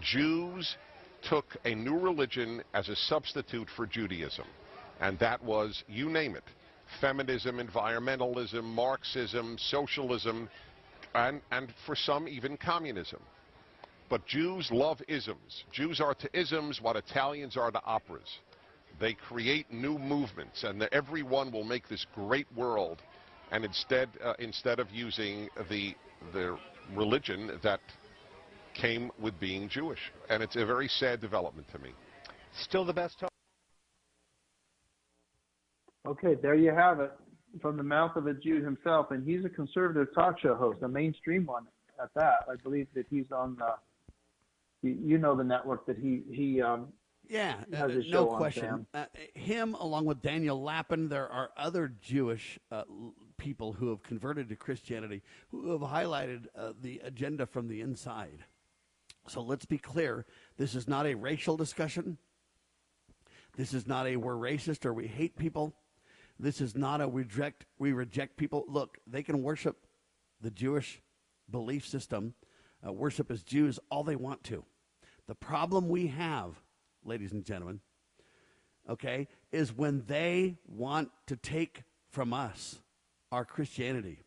Jews took a new religion as a substitute for Judaism, and that was, you name it, feminism, environmentalism, Marxism, socialism, and, and for some even communism. But Jews love isms. Jews are to isms what Italians are to operas. They create new movements, and the, everyone will make this great world. And instead, uh, instead of using the the religion that came with being Jewish, and it's a very sad development to me. Still the best. Okay, there you have it from the mouth of a Jew himself, and he's a conservative talk show host, a mainstream one at that. I believe that he's on the, you know, the network that he he um, yeah, uh, no question. Uh, him, along with Daniel Lapin, there are other Jewish uh, people who have converted to Christianity who have highlighted uh, the agenda from the inside. So let's be clear: this is not a racial discussion. This is not a we're racist or we hate people. This is not a we reject we reject people. Look, they can worship the Jewish belief system, uh, worship as Jews all they want to. The problem we have, ladies and gentlemen, okay, is when they want to take from us our Christianity.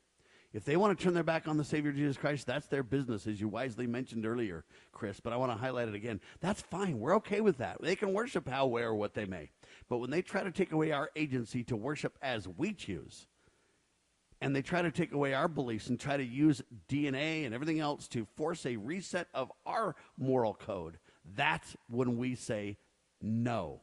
If they want to turn their back on the Savior Jesus Christ, that's their business, as you wisely mentioned earlier, Chris. But I want to highlight it again. That's fine. We're okay with that. They can worship how, where, what they may. But when they try to take away our agency to worship as we choose, and they try to take away our beliefs and try to use DNA and everything else to force a reset of our moral code, that's when we say no.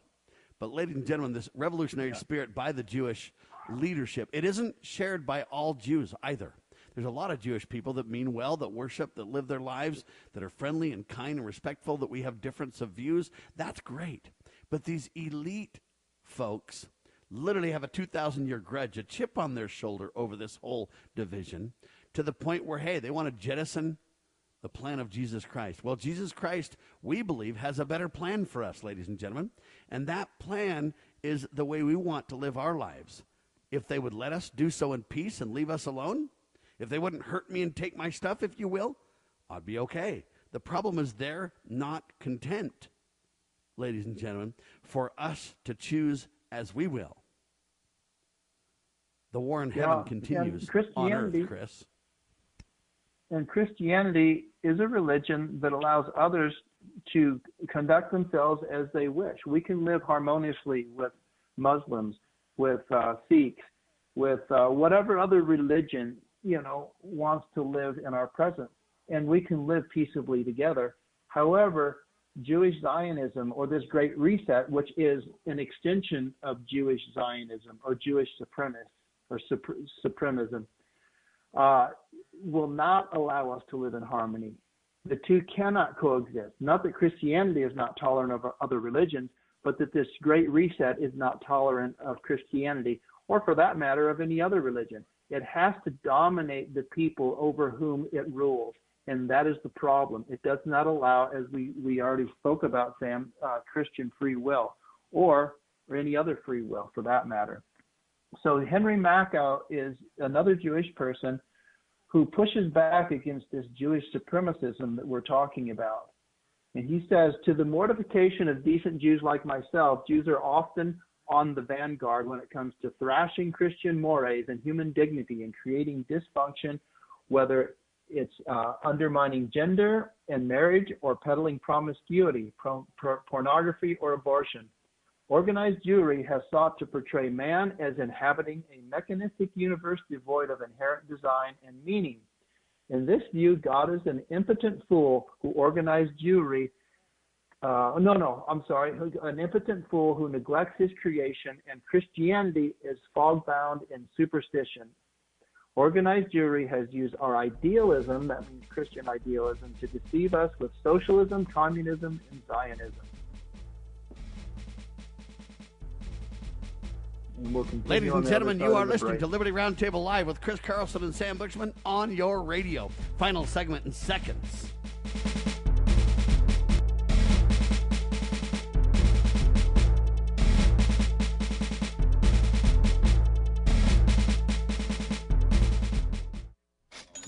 But, ladies and gentlemen, this revolutionary spirit by the Jewish leadership, it isn't shared by all Jews either. There's a lot of Jewish people that mean well, that worship, that live their lives, that are friendly and kind and respectful, that we have difference of views. That's great. But these elite folks literally have a 2,000 year grudge, a chip on their shoulder over this whole division, to the point where, hey, they want to jettison the plan of Jesus Christ. Well, Jesus Christ, we believe, has a better plan for us, ladies and gentlemen. And that plan is the way we want to live our lives. If they would let us do so in peace and leave us alone, if they wouldn't hurt me and take my stuff, if you will, I'd be okay. The problem is they're not content, ladies and gentlemen, for us to choose as we will. The war in heaven Yeah, continues on earth, Chris. And Christianity is a religion that allows others to conduct themselves as they wish. We can live harmoniously with Muslims, with uh, Sikhs, with uh, whatever other religion you know wants to live in our presence, and we can live peaceably together. However, Jewish Zionism or this Great Reset, which is an extension of Jewish Zionism or Jewish supremacist or supre- supremism, uh, will not allow us to live in harmony. The two cannot coexist. Not that Christianity is not tolerant of other religions, but that this great reset is not tolerant of Christianity, or for that matter, of any other religion. It has to dominate the people over whom it rules. And that is the problem. It does not allow, as we, we already spoke about, Sam, uh, Christian free will or, or any other free will for that matter. So Henry Makow is another Jewish person who pushes back against this Jewish supremacism that we're talking about. And he says, to the mortification of decent Jews like myself, Jews are often on the vanguard when it comes to thrashing Christian mores and human dignity and creating dysfunction, whether it's uh, undermining gender and marriage or peddling promiscuity, pro- pro- pornography, or abortion. Organized Jewry has sought to portray man as inhabiting a mechanistic universe devoid of inherent design and meaning. In this view, God is an impotent fool who organized Jewry. Uh, no, no, I'm sorry, an impotent fool who neglects his creation, and Christianity is fog bound in superstition. Organized Jewry has used our idealism, that means Christian idealism, to deceive us with socialism, communism, and Zionism. We'll continue Ladies and the gentlemen, you are listening break. to Liberty Roundtable Live with Chris Carlson and Sam Bushman on your radio. Final segment in seconds.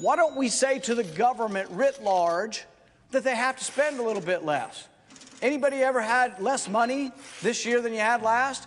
Why don't we say to the government writ large that they have to spend a little bit less? Anybody ever had less money this year than you had last?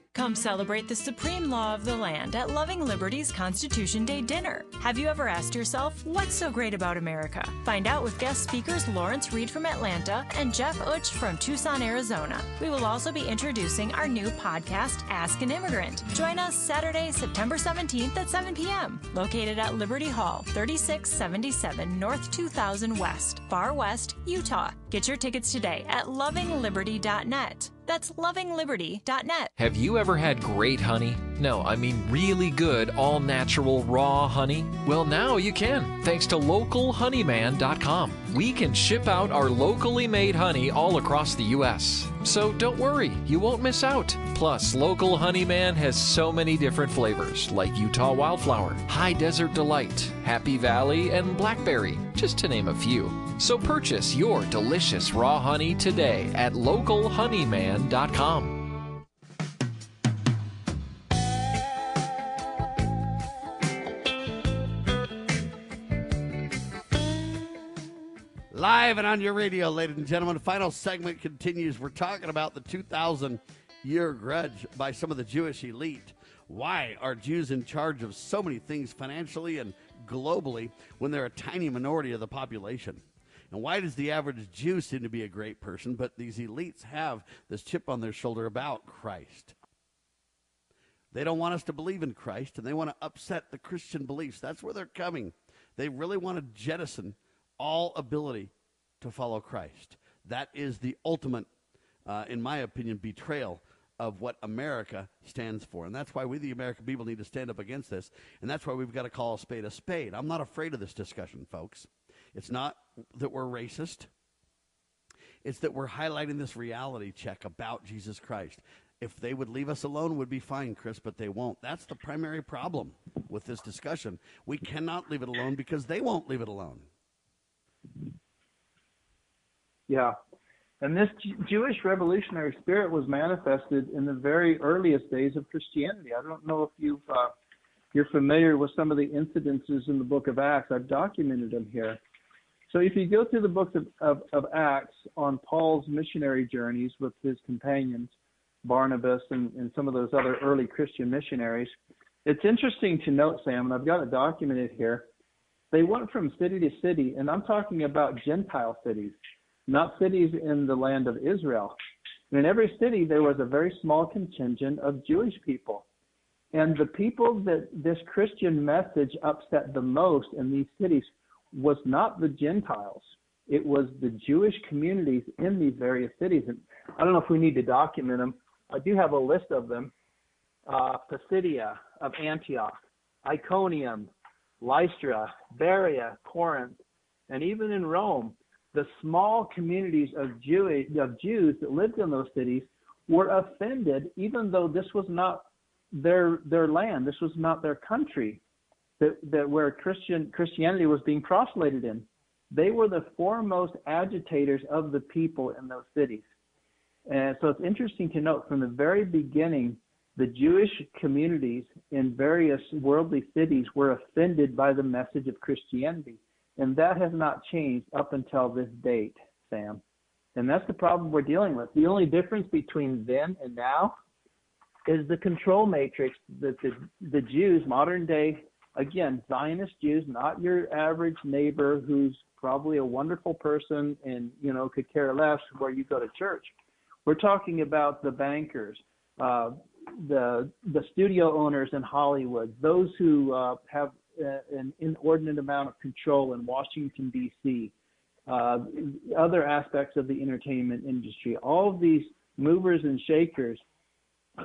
Come celebrate the supreme law of the land at Loving Liberty's Constitution Day dinner. Have you ever asked yourself, what's so great about America? Find out with guest speakers Lawrence Reed from Atlanta and Jeff Utsch from Tucson, Arizona. We will also be introducing our new podcast, Ask an Immigrant. Join us Saturday, September 17th at 7 p.m., located at Liberty Hall, 3677 North 2000 West, Farr West, Utah. Get your tickets today at lovingliberty.net. That's lovingliberty.net. Have you ever had great honey? No, I mean really good, all natural, raw honey? Well, now you can, thanks to localhoneyman.com. We can ship out our locally made honey all across the U.S. So don't worry, you won't miss out. Plus, Local Honeyman has so many different flavors like Utah Wildflower, High Desert Delight, Happy Valley, and Blackberry, just to name a few. So purchase your delicious raw honey today at localhoneyman.com. Live and on your radio, ladies and gentlemen. Final segment continues. We're talking about the 2,000 year grudge by some of the Jewish elite. Why are Jews in charge of so many things financially and globally when they're a tiny minority of the population? And why does the average Jew seem to be a great person, but these elites have this chip on their shoulder about Christ? They don't want us to believe in Christ and they want to upset the Christian beliefs. That's where they're coming. They really want to jettison all ability to follow Christ. That is the ultimate, uh, in my opinion, betrayal of what America stands for. And that's why we, the American people, need to stand up against this. And that's why we've got to call a spade a spade. I'm not afraid of this discussion, folks. It's not that we're racist, it's that we're highlighting this reality check about Jesus Christ. If they would leave us alone, would be fine, Chris, but they won't. That's the primary problem with this discussion. We cannot leave it alone because they won't leave it alone. Yeah. And this Jewish revolutionary spirit was manifested in the very earliest days of Christianity. I don't know if you've uh, you're familiar with some of the incidences in the book of Acts. I've documented them here. So if you go through the book of, of, of Acts on Paul's missionary journeys with his companions, Barnabas and, and some of those other early Christian missionaries, it's interesting to note, Sam, and I've got it documented here. They went from city to city, and I'm talking about Gentile cities not cities in the land of Israel. And in every city, there was a very small contingent of Jewish people. And the people that this Christian message upset the most in these cities was not the Gentiles. It was the Jewish communities in these various cities. And I don't know if we need to document them. I do have a list of them. Uh, Pisidia of Antioch, Iconium, Lystra, Berea, Corinth, and even in Rome, the small communities of, Jew, of Jews that lived in those cities were offended, even though this was not their their land, this was not their country, that, that where Christian Christianity was being proselyted in. They were the foremost agitators of the people in those cities. And so it's interesting to note from the very beginning, the Jewish communities in various worldly cities were offended by the message of Christianity. And that has not changed up until this date, Sam. And that's the problem we're dealing with. The only difference between then and now is the control matrix that the, the Jews, modern day, again, Zionist Jews, not your average neighbor who's probably a wonderful person and, you know, could care less where you go to church. We're talking about the bankers, uh, the the studio owners in Hollywood, those who uh, have uh, an inordinate amount of control in Washington, D.C., uh, other aspects of the entertainment industry. All of these movers and shakers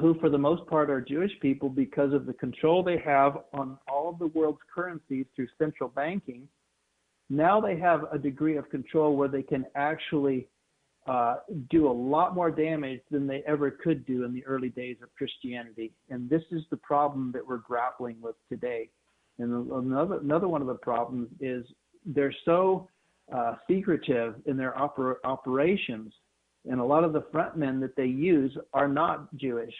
who for the most part are Jewish people because of the control they have on all of the world's currencies through central banking. Now they have a degree of control where they can actually uh, do a lot more damage than they ever could do in the early days of Christianity. And this is the problem that we're grappling with today. And another another one of the problems is they're so uh, secretive in their oper- operations and a lot of the front men that they use are not Jewish.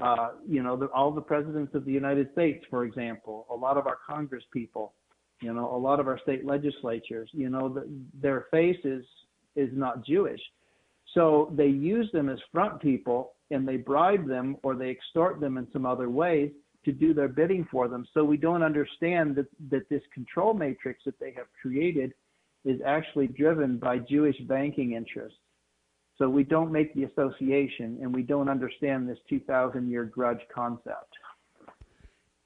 Uh, you know, the, all the presidents of the United States, for example, a lot of our Congress people, you know, a lot of our state legislatures, you know, the, their face is not Jewish. So they use them as front people and they bribe them or they extort them in some other ways to do their bidding for them. So we don't understand that, that this control matrix that they have created is actually driven by Jewish banking interests. So we don't make the association and we don't understand this 2,000 year grudge concept.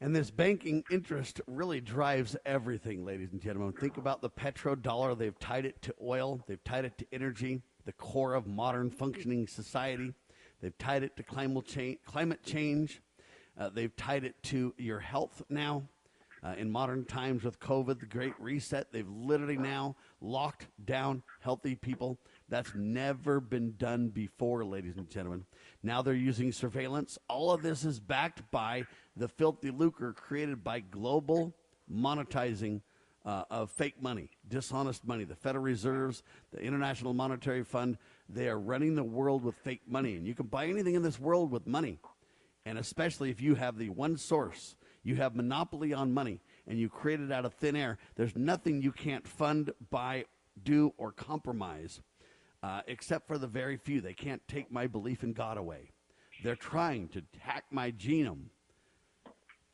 And this banking interest really drives everything, ladies and gentlemen. Think about the petrodollar. They've tied it to oil, they've tied it to energy, the core of modern functioning society. They've tied it to climate change. Climate change. Uh, they've tied it to your health now. Uh, in modern times with COVID, the Great Reset, they've literally now locked down healthy people. That's never been done before, ladies and gentlemen. Now they're using surveillance. All of this is backed by the filthy lucre created by global monetizing uh, of fake money, dishonest money. The Federal Reserves, the International Monetary Fund, they are running the world with fake money. And you can buy anything in this world with money. And especially if you have the one source, you have monopoly on money, and you create it out of thin air, there's nothing you can't fund, buy, do, or compromise uh, except for the very few. They can't take my belief in God away. They're trying to hack my genome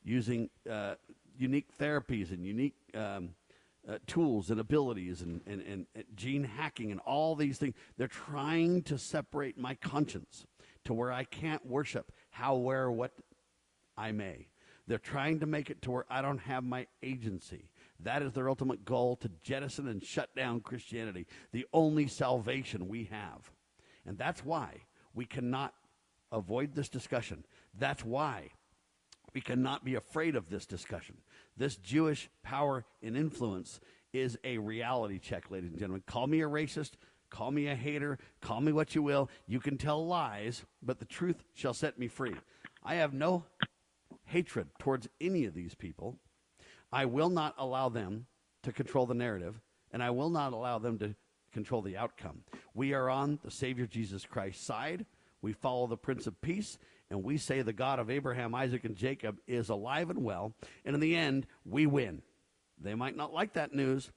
using uh, unique therapies and unique um, uh, tools and abilities and, and, and, and gene hacking and all these things. They're trying to separate my conscience to where I can't worship how, where, what I may. They're trying to make it to where I don't have my agency. That is their ultimate goal to jettison and shut down Christianity, the only salvation we have. And that's why we cannot avoid this discussion. That's why we cannot be afraid of this discussion. This Jewish power and influence is a reality check, ladies and gentlemen. Call me a racist, call me a hater, call me what you will. You can tell lies, but the truth shall set me free. I have no hatred towards any of these people. I will not allow them to control the narrative, and I will not allow them to control the outcome. We are on the Savior Jesus Christ's side. We follow the Prince of Peace, and we say the God of Abraham, Isaac, and Jacob is alive and well. And in the end, we win. They might not like that news,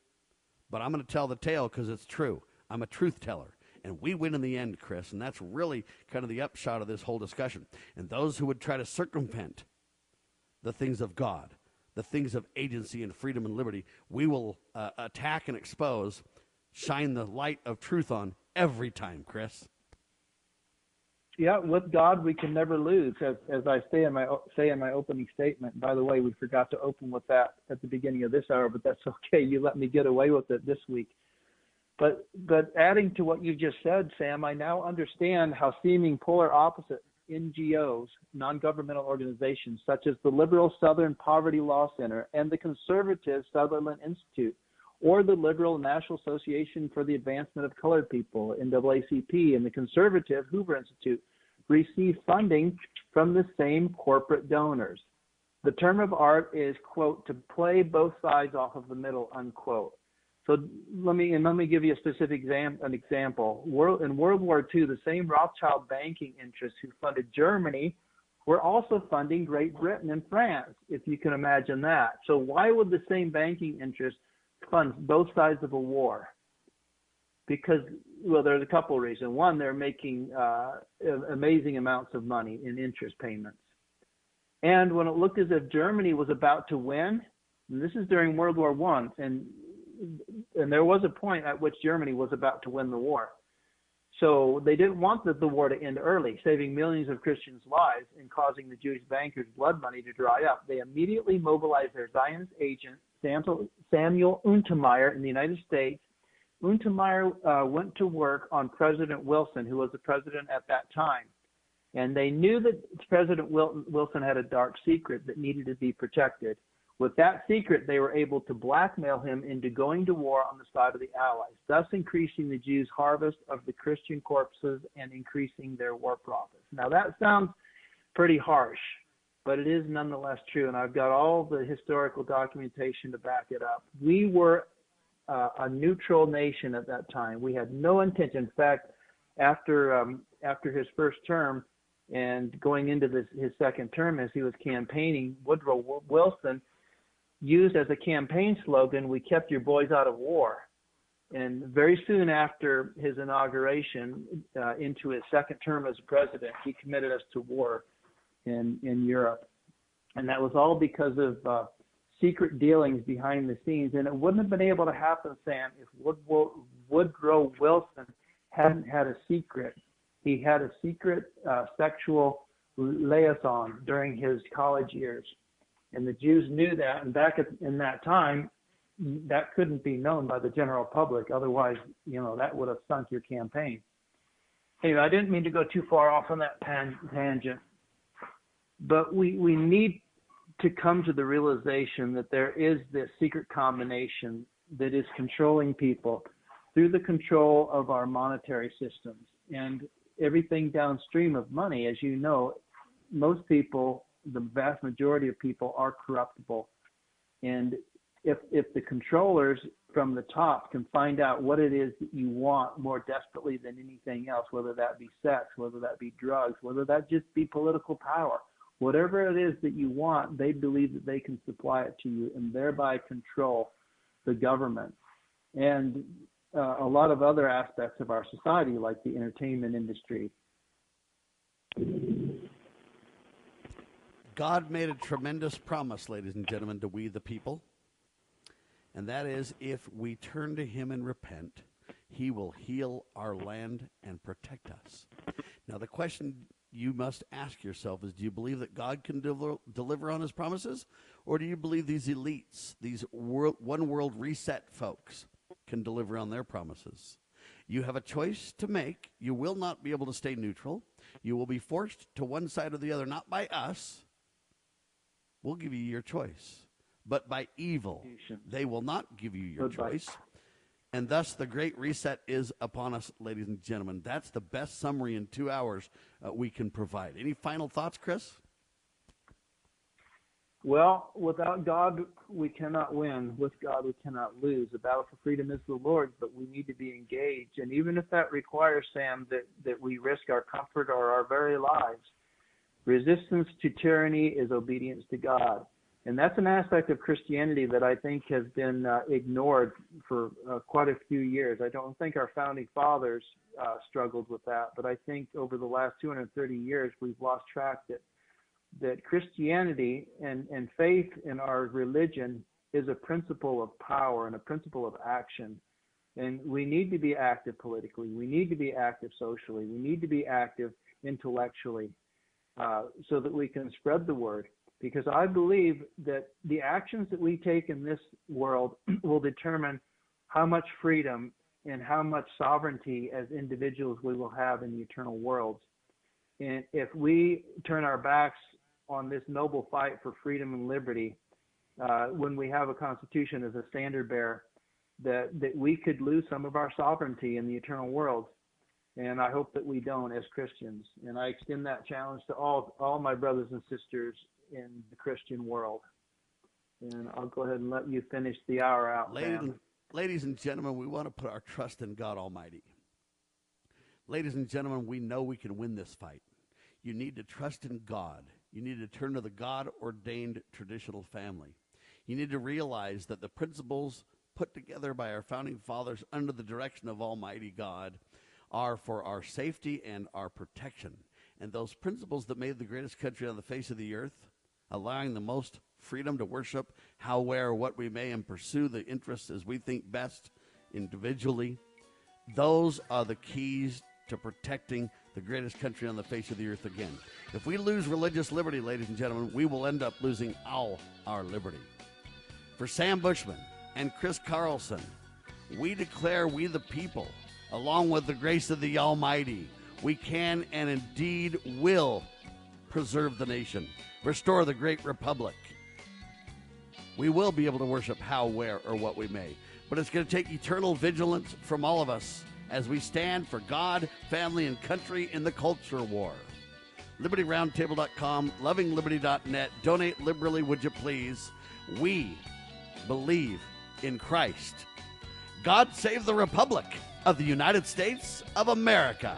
but I'm going to tell the tale because it's true. I'm a truth teller. And we win in the end, Chris. And that's really kind of the upshot of this whole discussion. And those who would try to circumvent the things of God, the things of agency and freedom and liberty, we will uh, attack and expose, shine the light of truth on every time, Chris. Yeah, with God we can never lose, as, as I say in my say in my opening statement. By the way, we forgot to open with that at the beginning of this hour, but that's okay. You let me get away with it this week. But but adding to what you just said, Sam, I now understand how seeming polar opposite NGOs, non governmental organizations, such as the liberal Southern Poverty Law Center and the conservative Sutherland Institute, or the liberal National Association for the Advancement of Colored People, NAACP, and the conservative Hoover Institute, receive funding from the same corporate donors. The term of art is, quote, to play both sides off of the middle, unquote. So let me and let me give you a specific exam, an example. World, in World War II, the same Rothschild banking interests who funded Germany were also funding Great Britain and France, if you can imagine that. So why would the same banking interests fund both sides of a war? Because well, there's a couple of reasons. One, they're making uh, amazing amounts of money in interest payments. And when it looked as if Germany was about to win, this is during World War One, and and there was a point at which Germany was about to win the war. So they didn't want the, the war to end early, saving millions of Christians' lives and causing the Jewish bankers' blood money to dry up. They immediately mobilized their Zionist agent, Samuel Untermyer in the United States. Untermyer uh, went to work on President Wilson, who was the president at that time. And they knew that President Wilson had a dark secret that needed to be protected. With that secret, they were able to blackmail him into going to war on the side of the Allies, thus increasing the Jews' harvest of the Christian corpses and increasing their war profits. Now, that sounds pretty harsh, but it is nonetheless true, and I've got all the historical documentation to back it up. We were uh, a neutral nation at that time. We had no intention. In fact, after um, after his first term and going into this, his second term, as he was campaigning, Woodrow Wilson used as a campaign slogan, "We kept your boys out of war." And very soon after his inauguration uh, into his second term as president, he committed us to war in in Europe, and that was all because of uh, secret dealings behind the scenes. And it wouldn't have been able to happen, Sam, if Woodrow, Wilson hadn't had a secret. He had a secret uh, sexual liaison during his college years, and the Jews knew that. And back at, in that time, that couldn't be known by the general public. Otherwise, you know, that would have sunk your campaign. Anyway, I didn't mean to go too far off on that pan- tangent but we we need to come to the realization that there is this secret combination that is controlling people through the control of our monetary systems. And everything downstream of money as you know most people the vast majority of people are corruptible. And if if the controllers from the top can find out what it is that you want more desperately than anything else whether that be sex whether that be drugs whether that just be political power whatever it is that you want, they believe that they can supply it to you and thereby control the government and uh, a lot of other aspects of our society, like the entertainment industry. God made a tremendous promise, ladies and gentlemen, to we the people. And that is if we turn to Him and repent, He will heal our land and protect us. Now, the question you must ask yourself is do you believe that God can deliver, deliver on his promises? Or do you believe these elites, these world, one world reset folks, can deliver on their promises? You have a choice to make. You will not be able to stay neutral. You will be forced to one side or the other, not by us. We'll give you your choice, but by evil. They will not give you your choice. And thus, the Great Reset is upon us, ladies and gentlemen. That's the best summary in two hours uh, we can provide. Any final thoughts, Chris? Well, without God, we cannot win. With God, we cannot lose. The battle for freedom is the Lord's, but we need to be engaged. And even if that requires, Sam, that, that we risk our comfort or our very lives, resistance to tyranny is obedience to God and that's an aspect of Christianity that I think has been uh, ignored for uh, quite a few years. I don't think our founding fathers uh, struggled with that, but I think over the last 230 years we've lost track that that Christianity and, and faith in our religion is a principle of power and a principle of action. And we need to be active politically. We need to be active socially. We need to be active intellectually uh, so that we can spread the word because I believe that the actions that we take in this world will determine how much freedom and how much sovereignty as individuals we will have in the eternal worlds. And if we turn our backs on this noble fight for freedom and liberty, uh, when we have a constitution as a standard bearer, that, that we could lose some of our sovereignty in the eternal worlds. And I hope that we don't as Christians. And I extend that challenge to all, all my brothers and sisters in the Christian world. And I'll go ahead and let you finish the hour out. Ladies, and, ladies and gentlemen, we want to put our trust in God Almighty. Ladies and gentlemen, we know we can win this fight. You need to trust in God. You need to turn to the God ordained traditional family. You need to realize that the principles put together by our founding fathers under the direction of Almighty God are for our safety and our protection. And those principles that made the greatest country on the face of the earth allowing the most freedom to worship how, where, what we may, and pursue the interests as we think best individually. Those are the keys to protecting the greatest country on the face of the earth again. If we lose religious liberty, ladies and gentlemen, we will end up losing all our liberty. For Sam Bushman and Chris Carlson, we declare we the people, along with the grace of the Almighty, we can and indeed will preserve the nation, restore the great republic. We will be able to worship how, where, or what we may. But it's going to take eternal vigilance from all of us as we stand for God, family, and country in the culture war. LibertyRoundtable.com, lovingliberty.net. Donate liberally, would you please? We believe in Christ. God save the Republic of the United States of America.